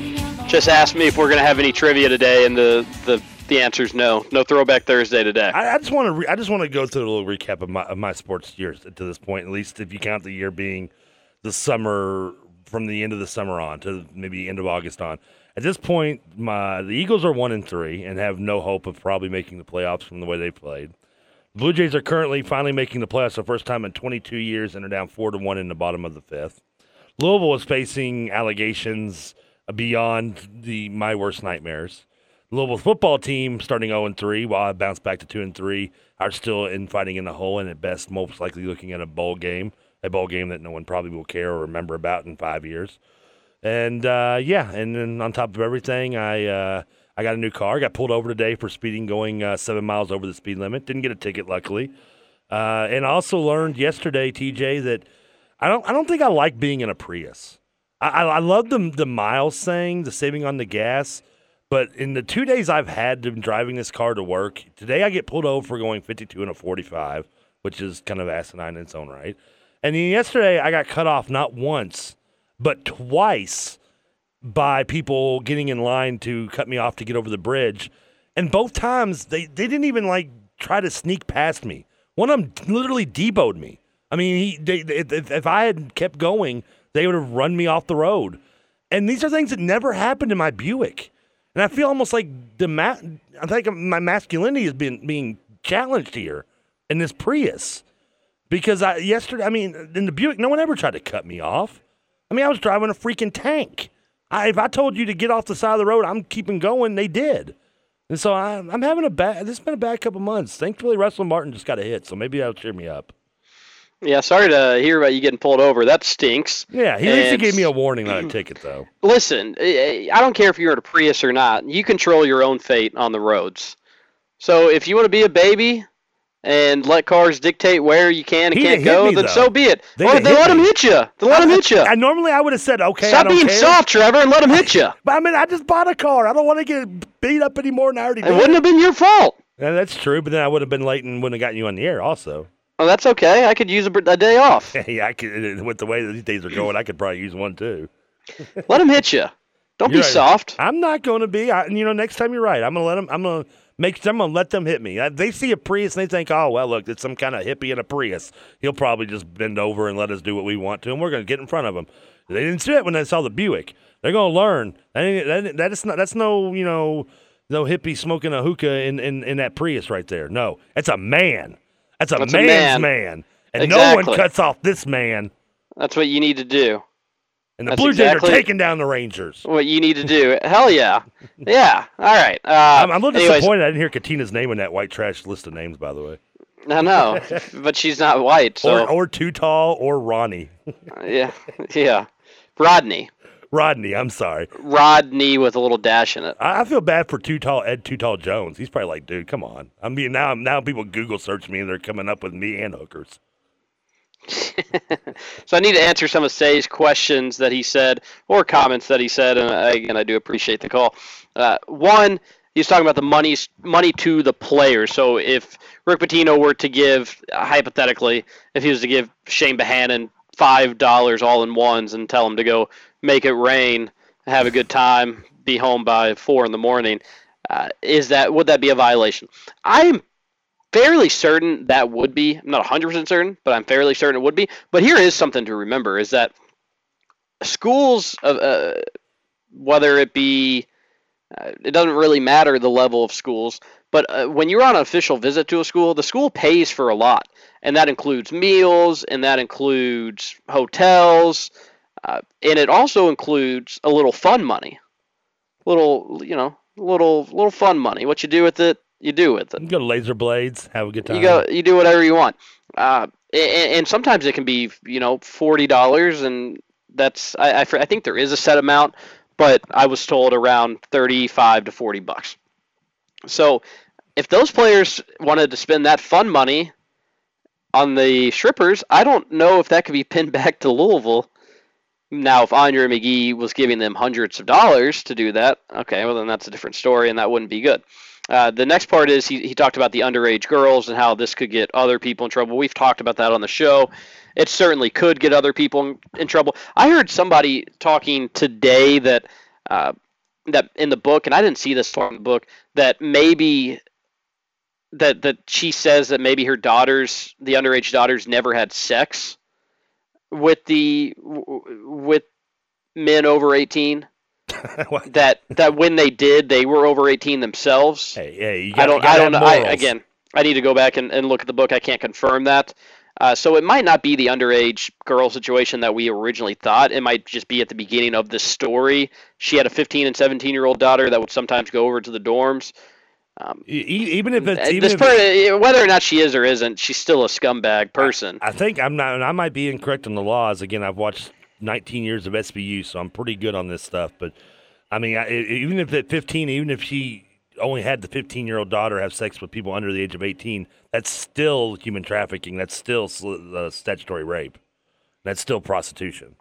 Just ask me if we're going to have any trivia today, and the, the, the answer's no. No Throwback Thursday today. I, I just want to. Re- I just want to go through a little recap of my of my sports years to this point. At least if you count the year being the summer from the end of the summer on to maybe end of August on. At this point, my the Eagles are one and three and have no hope of probably making the playoffs from the way they played. Blue Jays are currently finally making the playoffs the first time in 22 years and are down four to one in the bottom of the fifth. Louisville is facing allegations beyond the my worst nightmares. Louisville football team starting 0 and 3, while I bounced back to 2 and 3, are still in fighting in the hole and at best most likely looking at a bowl game, a ball game that no one probably will care or remember about in five years. And uh, yeah, and then on top of everything, I uh, I got a new car. Got pulled over today for speeding, going uh, seven miles over the speed limit. Didn't get a ticket, luckily. Uh, and also learned yesterday, TJ, that I don't I don't think I like being in a Prius. I, I, love the the miles thing, the saving on the gas. But in the two days I've had been driving this car to work, today I get pulled over for going 52 and a 45, which is kind of asinine in its own right. And then yesterday I got cut off not once, but twice by people getting in line to cut me off to get over the bridge. And both times they, they didn't even like try to sneak past me. One of them literally deboed me. I mean, he, they, if, if I had kept going, they would have run me off the road. And these are things that never happened in my Buick. And I feel almost like the ma- I think my masculinity is being being challenged here in this Prius. Because I yesterday, I mean, in the Buick, no one ever tried to cut me off. I mean, I was driving a freaking tank. I, if I told you to get off the side of the road, I'm keeping going. They did, and so I, I'm having a bad. This has been a bad couple months. Thankfully, Russell Martin just got a hit, so maybe that'll cheer me up. Yeah, sorry to hear about you getting pulled over. That stinks. Yeah, he at least he And- gave me a warning, not a ticket, though. Listen, I don't care if you're in a Prius or not. You control your own fate on the roads. So if you want to be a baby and let cars dictate where you can and He can't go, me, then though. so be it. They or then let him me. hit you. They let him I- hit you. I normally I would have said okay. Stop being care. soft, Trevor, and let him hit you. But I mean, I just bought a car. I don't want to get beat up anymore than I already It did. wouldn't have been your fault. Yeah, that's true, but then I would have been late and wouldn't have gotten you on the air. Also, Oh, that's okay. I could use a, a day off. yeah, I could. With the way that these days are going, I could probably use one too. Let him hit you. Don't You're be right. soft. I'm not going to be. I, you know, next time you're right. I'm gonna let them. I'm gonna make. I'm let them hit me. They see a Prius and they think, oh well, look, it's some kind of hippie in a Prius. He'll probably just bend over and let us do what we want to, and we're gonna get in front of him. They didn't see it when they saw the Buick. They're gonna learn. That, that, that is not. That's no. You know, no hippie smoking a hookah in, in, in that Prius right there. No, it's a man. That's a That's a man's man. man. And no one cuts off this man. That's what you need to do. And the That's Blue Jays are taking down the Rangers. What you need to do. Hell yeah. Yeah. All right. Uh, I'm, I'm a little anyways, disappointed I didn't hear Katina's name in that white trash list of names, by the way. I know, but she's not white, so Or, or Too Tall or Ronnie. yeah, yeah. Rodney, Rodney, I'm sorry. Rodney with a little dash in it. I, I feel bad for Too Tall Ed Too Tall Jones. He's probably like, dude, come on. I mean, now now people Google search me and they're coming up with me and hookers. So I need to answer some of Say's questions that he said or comments that he said, and I, again, I do appreciate the call. Uh, one, he's talking about the money money to the players. So if Rick Pitino were to give, hypothetically, if he was to give Shane Behanan five dollars all in ones and tell him to go make it rain, have a good time, be home by four in the morning, uh, is that would that be a violation? I'm fairly certain that would be. I'm not 100% certain, but I'm fairly certain it would be. But here is something to remember is that schools, uh, whether it be, uh, it doesn't really matter the level of schools, but uh, when you're on an official visit to a school, the school pays for a lot. And that includes meals, and that includes hotels, uh, and it also includes a little fun money little, you know, little little fun money. What you do with it, you do with it. You go to Laser Blades, have a good time. You go, you do whatever you want. Uh, and, and sometimes it can be, you know, forty dollars, and that's I, I I think there is a set amount, but I was told around thirty-five to forty bucks. So, if those players wanted to spend that fun money on the strippers, I don't know if that could be pinned back to Louisville. Now, if Andre McGee was giving them hundreds of dollars to do that, okay, well then that's a different story, and that wouldn't be good. Uh, the next part is he, he talked about the underage girls and how this could get other people in trouble. We've talked about that on the show. It certainly could get other people in, in trouble. I heard somebody talking today that uh, that in the book, and I didn't see this in the book, that maybe that that she says that maybe her daughters, the underage daughters, never had sex with the with men over eighteen. that that when they did, they were over eighteen themselves. Hey, hey, you gotta- don't. gotta I don't know. I, again, I need to go back and, and look at the book. I can't confirm that. Uh, so it might not be the underage girl situation that we originally thought. It might just be at the beginning of the story. She had a 15 and 17 year old daughter that would sometimes go over to the dorms. Um, even if it's uh, even this if, per- whether or not she is or isn't, she's still a scumbag person. I think I'm not. and I might be incorrect on the laws. Again, I've watched 19 years of SVU, so I'm pretty good on this stuff. But I mean, I, even if at 15, even if she only had the 15 year old daughter have sex with people under the age of 18, that's still human trafficking. That's still uh, statutory rape. That's still prostitution.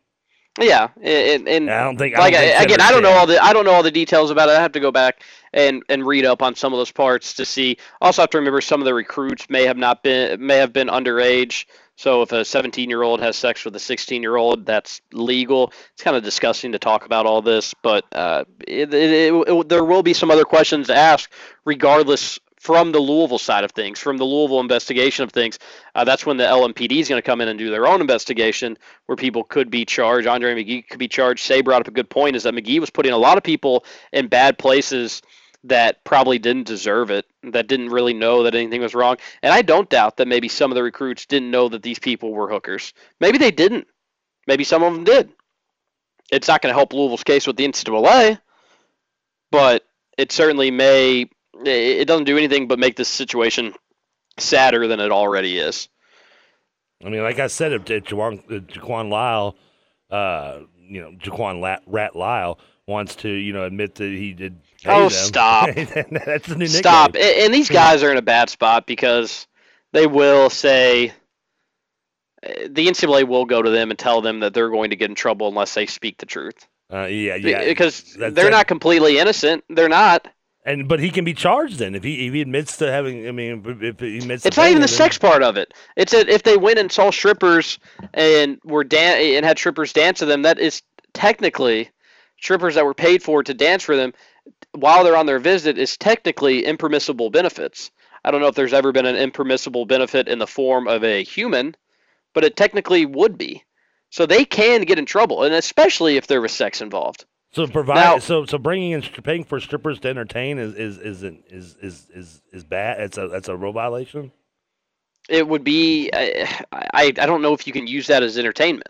Yeah, and, and I don't think- I don't think again, I don't know all the I don't know all the details about it. I have to go back and and read up on some of those parts to see. Also, have to remember some of the recruits may have not been may have been underage. So if a 17 year old has sex with a 16 year old, that's legal. It's kind of disgusting to talk about all this, but uh, it, it, it, there will be some other questions to ask, regardless from the Louisville side of things, from the Louisville investigation of things. Uh, that's when the LMPD is going to come in and do their own investigation, where people could be charged. Andre McGee could be charged. Say brought up a good point: is that McGee was putting a lot of people in bad places that probably didn't deserve it, that didn't really know that anything was wrong. And I don't doubt that maybe some of the recruits didn't know that these people were hookers. Maybe they didn't. Maybe some of them did. It's not going to help Louisville's case with the NCAA, but it certainly may. It doesn't do anything but make this situation sadder than it already is. I mean, like I said, if, if Jaquan, Lyle, uh, you know, Jaquan Rat Lyle wants to, you know, admit that he did. Oh, stop. that's the new. Stop. And, and these guys are in a bad spot because they will say uh, the NCAA will go to them and tell them that they're going to get in trouble unless they speak the truth. Uh, yeah, yeah. because they're not completely innocent. They're not. And but he can be charged then if he if he admits to having. I mean, if, he admits. to It's not even the sex part of it. It's that if they went and saw strippers and were dan- and had strippers dance to them, that is technically strippers that were paid for to dance for them while they're on their visit is technically impermissible benefits. I don't know if there's ever been an impermissible benefit in the form of a human, but it technically would be. So they can get in trouble, and especially if there was sex involved. So provide Now- so so bringing in paying for strippers to entertain is is is is is is, is bad. It's a that's a rule violation. It would be. I, I I don't know if you can use that as entertainment.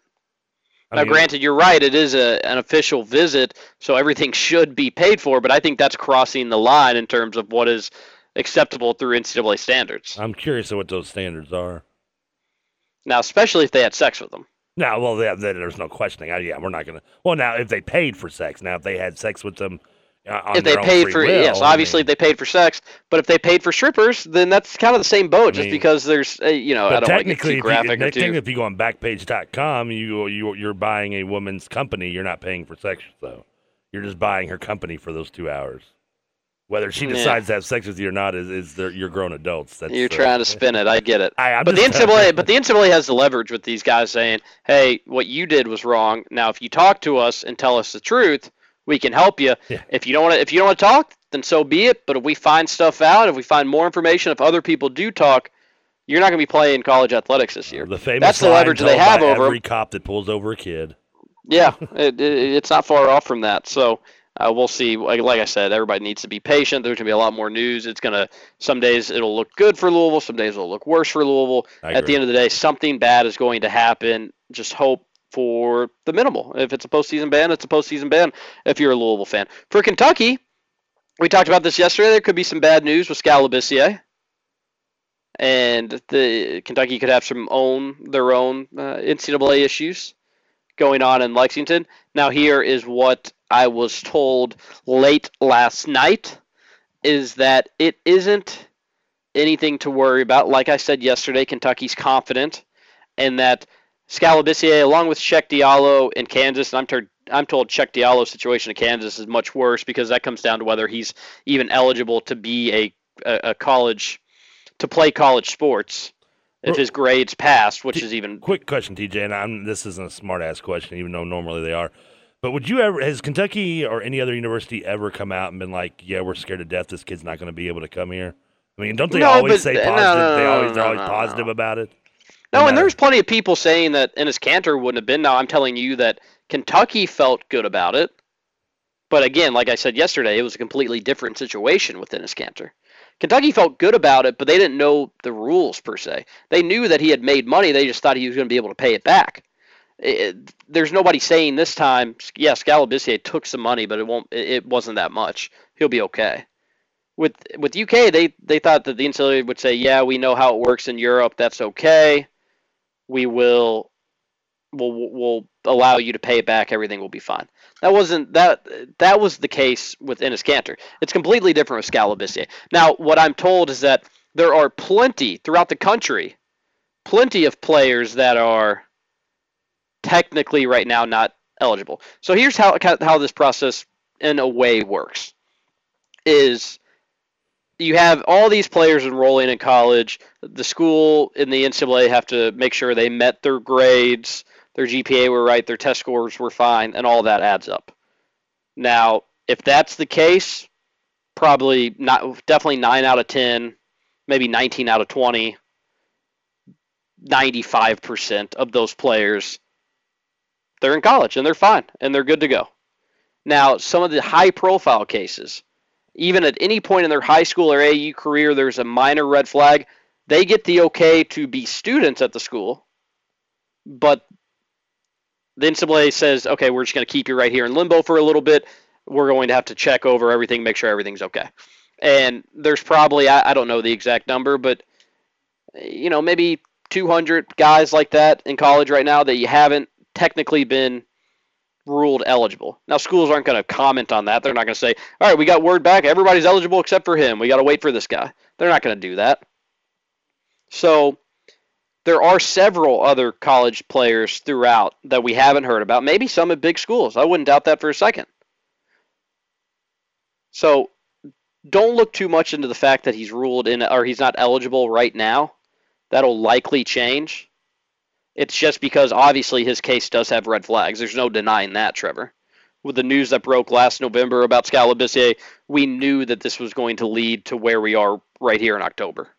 I Now, mean- granted, you're right. It is a, an official visit, so everything should be paid for. But I think that's crossing the line in terms of what is acceptable through NCAA standards. I'm curious of what those standards are. Now, especially if they had sex with them. No, well, yeah, there's no questioning. Uh, yeah, we're not gonna. Well, now if they paid for sex, now if they had sex with them, uh, if they paid for will, yes, I obviously mean- if they paid for sex. But if they paid for strippers, then that's kind of the same boat. Just mean- because there's, uh, you know, I don't want to get technically, too if you, graphic or technically, if you go on Backpage.com, you you you're buying a woman's company. You're not paying for sex, though. You're just buying her company for those two hours. Whether she Yeah. decides to have sex with you or not is is you're grown adults. That's You're uh, trying to spin it. I get it. I, but the just- NCAA, but the NCAA has the leverage with these guys saying, "Hey, what you did was wrong. Now, if you talk to us and tell us the truth, we can help you. Yeah. If you don't want to, if you don't want to talk, then so be it. But if we find stuff out, if we find more information, if other people do talk, you're not going to be playing college athletics this year. the famous That's the leverage they have over every cop that pulls over a kid. Yeah, it, it, it's not far off from that. So uh, we'll see. Like, like I said, everybody needs to be patient. There's gonna be a lot more news. It's gonna some days it'll look good for Louisville, some days it'll look worse for Louisville. At the end of the day, something bad is going to happen. Just hope for the minimal. If it's a postseason ban, it's a postseason ban. If you're a Louisville fan, for Kentucky, we talked about this yesterday. There could be some bad news with Skal Labissiere, and the Kentucky could have some own their own uh, NCAA issues going on in Lexington. Now, here is what I was told late last night: is that it isn't anything to worry about. Like I said yesterday, Kentucky's confident, and that Skal Labissiere, along with Cheick Diallo in Kansas, and I'm told I'm told Cheick Diallo's situation in Kansas is much worse because that comes down to whether he's even eligible to be a a, a college to play college sports if his grades passed, which is even Quick question, TJ, and I'm, this isn't a smart ass question, even though normally they are. But would you ever, has Kentucky or any other university ever come out and been like, yeah, we're scared to death this kid's not going to be able to come here? I mean, don't they No, always but- say no, positive? no, they always, no, they're always no, positive about it. No, and there's plenty of people saying that Enes Kanter wouldn't have been. Now I'm telling you that Kentucky felt good about it. But again, like I said yesterday, it was a completely different situation with Enes Kanter. Kentucky felt good about it, but they didn't know the rules per se. They knew that he had made money. They just thought he was going to be able to pay it back. It- there's nobody saying this time, yeah, Skal Labissiere took some money, but it won't. It, it wasn't that much. He'll be okay. With with UK, they they thought that the NCAA would say, yeah, we know how it works in Europe. That's okay. We will we'll, we'll allow you to pay it back. Everything will be fine. That wasn't that that was the case with Enes Kanter. It's completely different with Skal Labissiere. Now, what I'm told is that there are plenty throughout the country, plenty of players that are technically right now not eligible. So here's how how this process in a way works. Is you have all these players enrolling in college. The school and the NCAA have to make sure they met their grades, their GPA were right, their test scores were fine, and all that adds up. Now, if that's the case, probably not definitely 9 out of 10, maybe 19 out of 20, 95% of those players they're in college and they're fine and they're good to go. Now, some of the high profile cases, even at any point in their high school or AU career, there's a minor red flag. They get the okay to be students at the school, but the NCAA says, okay, we're just going to keep you right here in limbo for a little bit. We're going to have to check over everything, make sure everything's okay. And there's probably, I, I don't know the exact number, but, you know, maybe 200 guys like that in college right now that you haven't technically been ruled eligible. Now, schools aren't going to comment on that. They're not going to say, all right, we got word back. Everybody's eligible except for him. We got to wait for this guy. They're not going to do that. So, there are several other college players throughout that we haven't heard about. Maybe some at big schools. I wouldn't doubt that for a second. So, don't look too much into the fact that he's ruled in or he's not eligible right now. That'll likely change. It's just because obviously his case does have red flags. There's no denying that, Trevor. With the news that broke last November about Skal Labissiere, we knew that this was going to lead to where we are right here in October.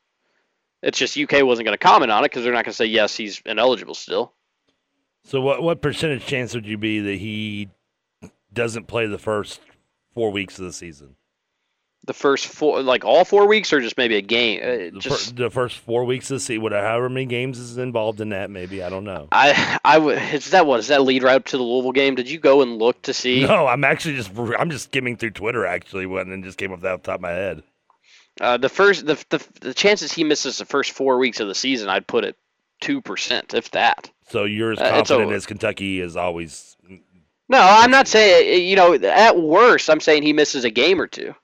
It's just UK wasn't going to comment on it because they're not going to say yes, he's ineligible still. So, what what percentage chance would you be that he doesn't play the first four weeks of the season? The first four, like all four weeks, or just maybe a game. Uh, The, just the first four weeks of the season, whatever, however many games is involved in that, maybe I don't know. I, I would. Is that what? Is that lead right up to the Louisville game? Did you go and look to see? No, I'm actually just I'm just skimming through Twitter actually when and just came up that off the top of my head. Uh, the first, the, the the chances he misses the first four weeks of the season, I'd put it two percent, if that. So you're as Uh, confident over. as Kentucky is always. No, I'm not saying. You know, at worst, I'm saying he misses a game or two,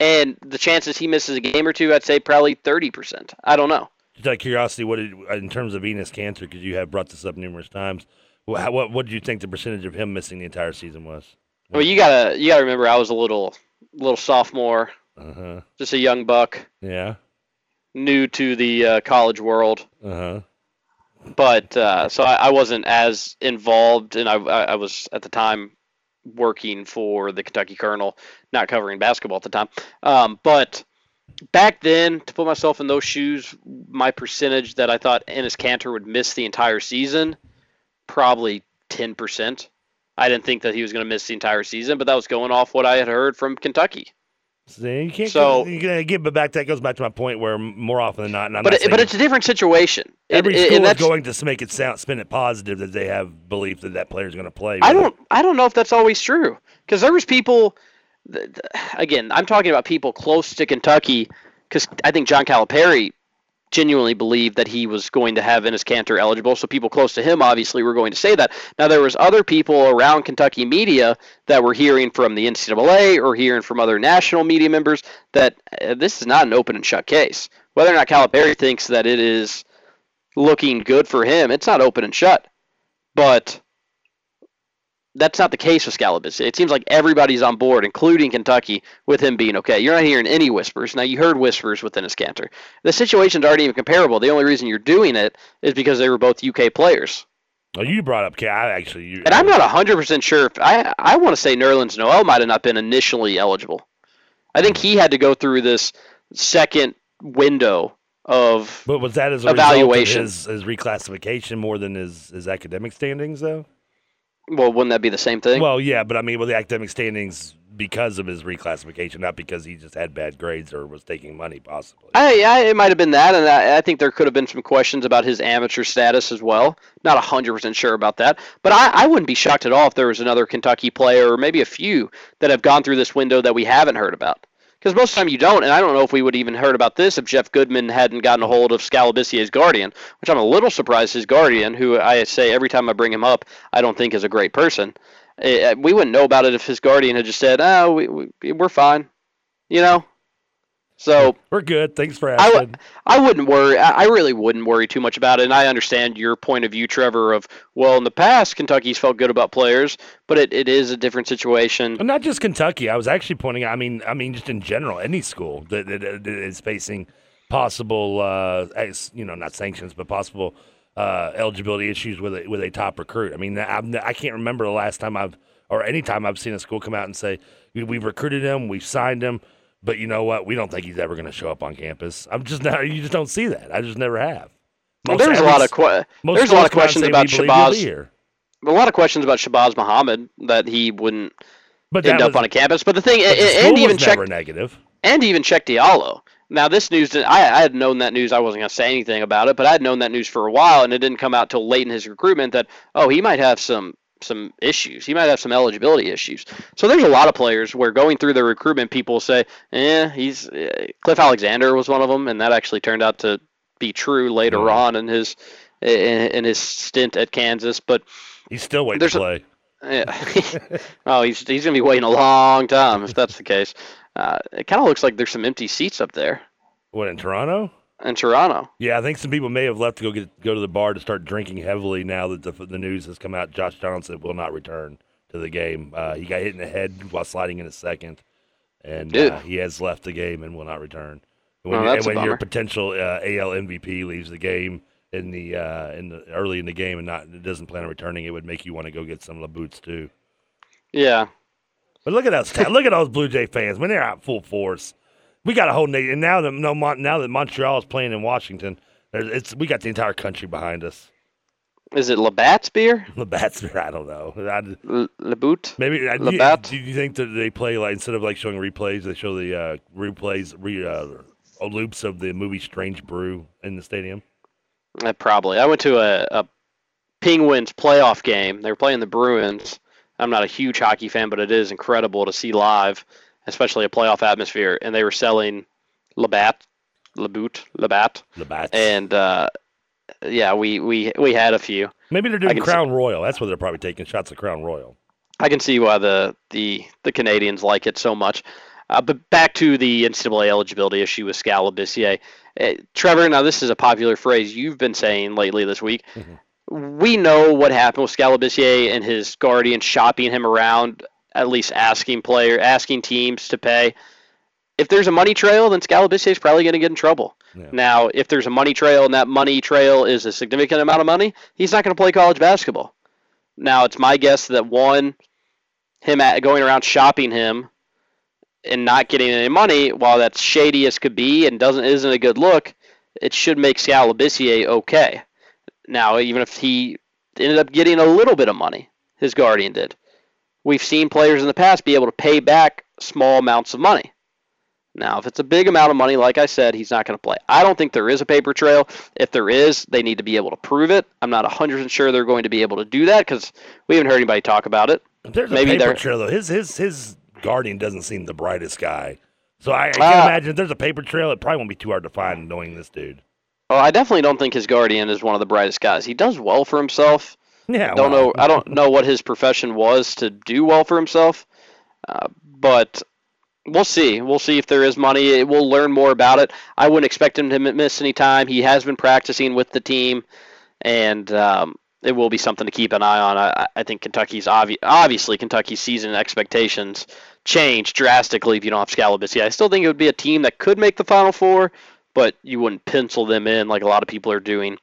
and the chances he misses a game or two, I'd say probably thirty percent. I don't know. Just out of curiosity, what did, in terms of Enes Kanter? Because you have brought this up numerous times. What what what did you think the percentage of him missing the entire season was? Well, you gotta you gotta remember, I was a little little sophomore, Uh huh. just a young buck, Yeah. new to the uh, college world. Uh huh. but uh, so I, I wasn't as involved, and I I was at the time working for the Kentucky Kernel, not covering basketball at the time. Um, but back then, to put myself in those shoes, my percentage that I thought Enes Kanter would miss the entire season, probably ten percent. I didn't think that he was going to miss the entire season, but that was going off what I had heard from Kentucky. See, you can't. So- go, you can get, but back. That goes back to my point where more often than not, and I'm But not it, but it's a different situation. Every it- school is that's- going to make it sound spin it positive that they have belief that that player is going to play. I don't I don't know if that's always true because there was people. th- th- Again, I'm talking about people close to Kentucky because I think John Calipari genuinely believed that he was going to have Enes Kanter eligible. So people close to him obviously were going to say that. Now there was other people around Kentucky media that were hearing from the NCAA or hearing from other national media members that uh, this is not an open and shut case. Whether or not Calipari thinks that it is looking good for him, it's not open and shut. But that's not the case with Scalabus. It seems like everybody's on board, including Kentucky, with him being okay. You're not hearing any whispers. Now you heard whispers within Enes Kanter. The situations aren't even comparable. The only reason you're doing it is because they were both UK players. Oh, you brought up. Ca- I actually. You, And I'm not 100% sure if I I want to say Nerlens Noel might have not been initially eligible. I think he had to go through this second window of But was that as a evaluation. result of his, his reclassification more than his, his academic standings, though? Well, wouldn't that be the same thing? Well, yeah, but I mean, with the academic standings because of his reclassification, not because he just had bad grades or was taking money, possibly. I, I it might have been that, and I, I think there could have been some questions about his amateur status as well. Not hundred percent sure about that, but I, I wouldn't be shocked at all if there was another Kentucky player or maybe a few that have gone through this window that we haven't heard about. Because most of the time you don't, and I don't know if we would even heard about this if Jeff Goodman hadn't gotten a hold of Skal Labissiere's guardian, which I'm a little surprised his guardian, who I say every time I bring him up, I don't think is a great person. Eh, we wouldn't know about it if his guardian had just said, "Oh, we, we we're fine," you know. So We're good. Thanks for I, asking. w- I wouldn't worry. I really wouldn't worry too much about it. And I understand your point of view, Trevor. Of well, in the past, Kentucky's felt good about players, but it, it is a different situation. Well, not just Kentucky. I was actually pointing. out I mean, I mean, just in general, any school that, that, that is facing possible, uh, you know, not sanctions, but possible uh, eligibility issues with a, with a top recruit. I mean, I'm, I can't remember the last time I've or any time I've seen a school come out and say "We- we've recruited him, we've signed him, but you know what? We don't think he's ever going to show up on campus. I'm just not. You just don't see that. I just never have. Well, there's a lot of que- there's a lot of schools come out and questions about "We believe you'll be Shabazz. here." A lot of questions about Shabazz Muhammad that he wouldn't But end up was- on a campus. But the thing, But the and, even check never and even Cheick Diallo. Now this news, I, I had known that news. I wasn't going to say anything about it, but I had known that news for a while, and it didn't come out till late in his recruitment that oh he might have some some issues. He might have some eligibility issues. So there's a lot of players where going through the recruitment, people say, eh, he's uh, Cliff Alexander was one of them, and that actually turned out to be true later on in his in, in his stint at Kansas. But He's still waiting to a- play. yeah. oh, he's he's gonna be waiting a long time if that's the case. Uh, it kind of looks like there's some empty seats up there What in Toronto? In Toronto. Yeah, I think some people may have left to go get go to the bar to start drinking heavily now that the the news has come out. Josh Johnson will not return to the game. Uh, he got hit in the head while sliding in a second, and uh, he has left the game and will not return. And Oh, when, your potential uh, AL MVP leaves the game in the uh, in the early in the game and not doesn't plan on returning, it would make you want to go get some of the boots too. Yeah, But look at us! look at those Blue Jay fans when they're out full force. We got a whole nation, and now that no now that Montreal is playing in Washington, it's we got the entire country behind us. is it Labatt's beer? The beer. I don't know. I, L- Laboot? maybe I, do, you, Labatt? do you think that they play like instead of like showing replays, they show the uh, replays, re, uh, loops of the movie Strange Brew in the stadium? Uh, probably. I went to a, a Penguins playoff game. They were playing the Bruins. I'm not a huge hockey fan, but it is incredible to see live, especially a playoff atmosphere. And they were selling Labatt, Laboot, Labatt, bats. and uh, yeah, we, we we had a few. maybe they're doing can see- Crown Royal. That's what they're probably taking shots of Crown Royal. I can see why the the the Canadians like it so much. Uh, but back to the NCAA eligibility issue with Skal Labissiere. Uh, Trevor, now this is a popular phrase you've been saying lately this week. We know what happened with Skal Labissiere and his guardian shopping him around, at least asking player, asking teams to pay. If there's a money trail, then Skal Labissiere is probably going to get in trouble. Yeah. Now, if there's a money trail and that money trail is a significant amount of money, he's not going to play college basketball. Now, it's my guess that one, him at, going around shopping him and not getting any money, while that's shady as could be and doesn't isn't a good look, it should make Skal Labissiere okay. Now, even if he ended up getting a little bit of money, his guardian did. We've seen players in the past be able to pay back small amounts of money. Now, if it's a big amount of money, like I said, he's not going to play. I don't think there is a paper trail. If there is, they need to be able to prove it. I'm not 100% sure they're going to be able to do that because we haven't heard anybody talk about it. There's Maybe a paper they're- trail though. His his his guardian doesn't seem the brightest guy. So I, I can Uh, imagine if there's a paper trail, it probably won't be too hard to find knowing this dude. Oh, I definitely don't think his guardian is one of the brightest guys. He does well for himself. Yeah, don't well. know. I don't know what his profession was to do well for himself, uh, but we'll see. We'll see if there is money. We'll learn more about it. I wouldn't expect him to miss any time. He has been practicing with the team, and um, it will be something to keep an eye on. I, I think Kentucky's obvi- obviously Kentucky's season expectations change drastically if you don't have Skal Labissiere. I still think it would be a team that could make the Final Four, but you wouldn't pencil them in like a lot of people are doing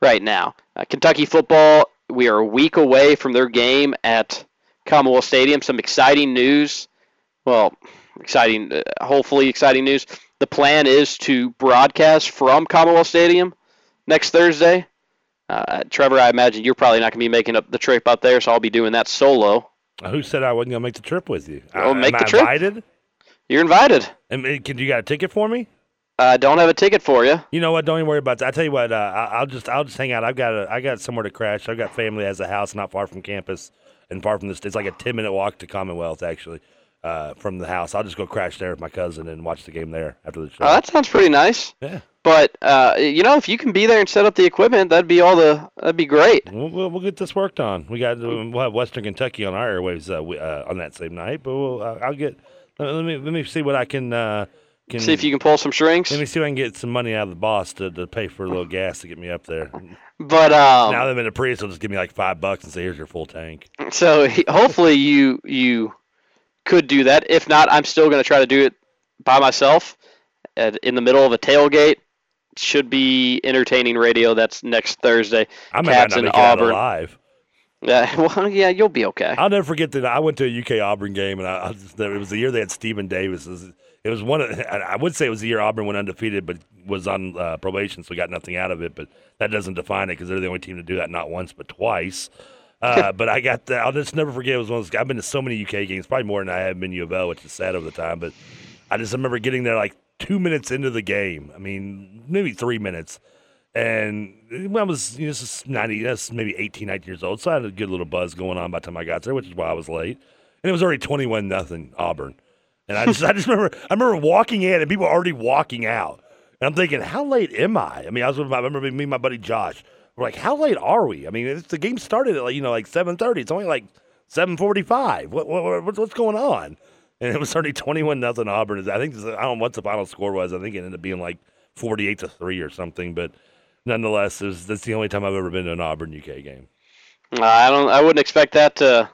right now. Uh, Kentucky football, we are a week away from their game at Commonwealth Stadium. Some exciting news. Well, exciting, uh, hopefully exciting news. The plan is to broadcast from Commonwealth Stadium next Thursday. Uh, Trevor, I imagine you're probably not going to be making up the trip out there, so I'll be doing that solo. Who said I wasn't gonna make the trip with you? Oh, make the I trip. invited? You're invited. And uh, can you got a ticket for me? I don't have a ticket for you. You know what? Don't even worry about that. I tell you what. Uh, I- I'll just I'll just hang out. I've got a I got somewhere to crash. I've got family that has a house not far from campus and far from this. It's like a ten minute walk to Commonwealth actually uh, from the house. I'll just go crash there with my cousin and watch the game there after the show. Oh, that sounds pretty nice. Yeah. But uh, you know, if you can be there and set up the equipment, that'd be all the that'd be great. We'll, we'll, we'll get this worked on. We got we'll have Western Kentucky on our airwaves uh, we, uh, on that same night. But we'll, uh, I'll get let let me let me see what I can uh, can See if you can pull some strings. Let me see if I can get some money out of the boss to, to pay for a little gas to get me up there. But um, now that I'm in a Prius, they'll just give me like five bucks and say, "Here's your full tank." So he, hopefully you you could do that. If not, I'm still going to try to do it by myself at, in the middle of a tailgate. Should be entertaining radio. That's next Thursday. I might Cats not in Auburn. alive. Yeah, well, yeah, you'll be okay. I'll never forget that I went to a UK Auburn game, and I, I just, it was the year they had Stephen Davis. It was, one. Of, I would say it was the year Auburn went undefeated, but was on uh, probation, so we got nothing out of it. But that doesn't define it because they're the only team to do that not once but twice. Uh, but I got that. I'll just never forget. It was one of those. I've been to so many UK games, probably more than I have been U of L, which is sad over the time. But I just remember getting there like two minutes into the game. I mean, maybe three minutes. And I was, you know, this is 90, that's maybe 18, 19 years old. So I had a good little buzz going on by the time I got there, which is why I was late. And it was already 21 nothing Auburn. And I just, I just remember, I remember walking in and people were already walking out. And I'm thinking, how late am I? I mean, I was with my, I remember me and my buddy Josh. We're like, how late are we? I mean, the game started at like, you know, like 7:30. It's only like 7:45. What, what, what, what's going on? And it was already 21 nothing Auburn. I think I don't know what the final score was. I think it ended up being like 48 to three or something. But nonetheless, that's the only time I've ever been to an Auburn UK game. I don't. I wouldn't expect that to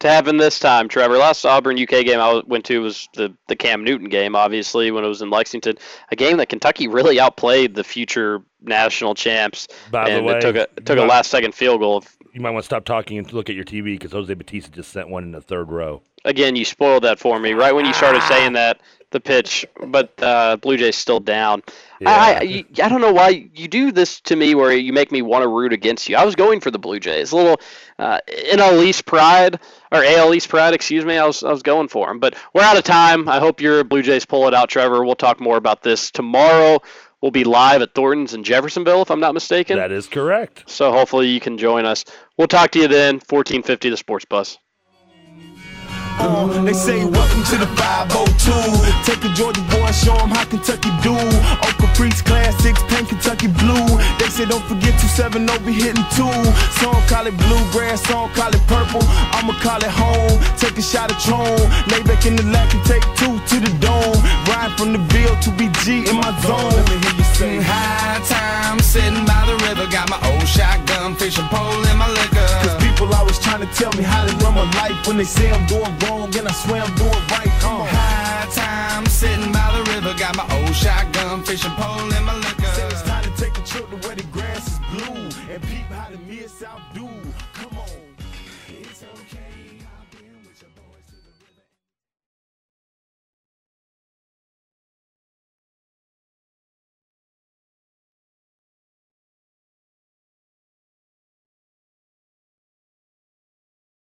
to happen this time, Trevor. Last Auburn UK game I went to was the the Cam Newton game, obviously when it was in Lexington. A game that Kentucky really outplayed the future national champs, By the and way, it took a it took a last second field goal. You might want to stop talking and look at your TV because Jose Bautista just sent one in the third row. Again, you spoiled that for me right when you started saying that the pitch, but uh, Blue Jays still down. I, I, I don't know why you do this to me where you make me want to root against you. I was going for the Blue Jays, a little uh, NL East pride or AL East pride, excuse me. I was I was going for them, but we're out of time. I hope your Blue Jays pull it out, Trevor. We'll talk more about this tomorrow. We'll be live at Thornton's in Jeffersonville, if I'm not mistaken. That is correct. So hopefully you can join us. We'll talk to you then. 1450 the Sports Buzz. Uh, they say welcome to the 502. Take a Georgia boy, show 'em how Kentucky do. Oh, Caprice Classics, paint Kentucky blue. They say don't forget 270 be hitting two. Some call it bluegrass, some call it purple. I'ma call it home. Take a shot of Tron. Lay back in the lack and take two to the dome. Ride from the Ville to BG in my zone. Let me hear you say High time, sitting by the river, got my old shotgun, fishing pole in my liquor. Trying to tell me how to run my life when they say I'm doing wrong and I swear I'm doing right. On. High time, sitting by the river, got my old shotgun, fishing pole in my liquor.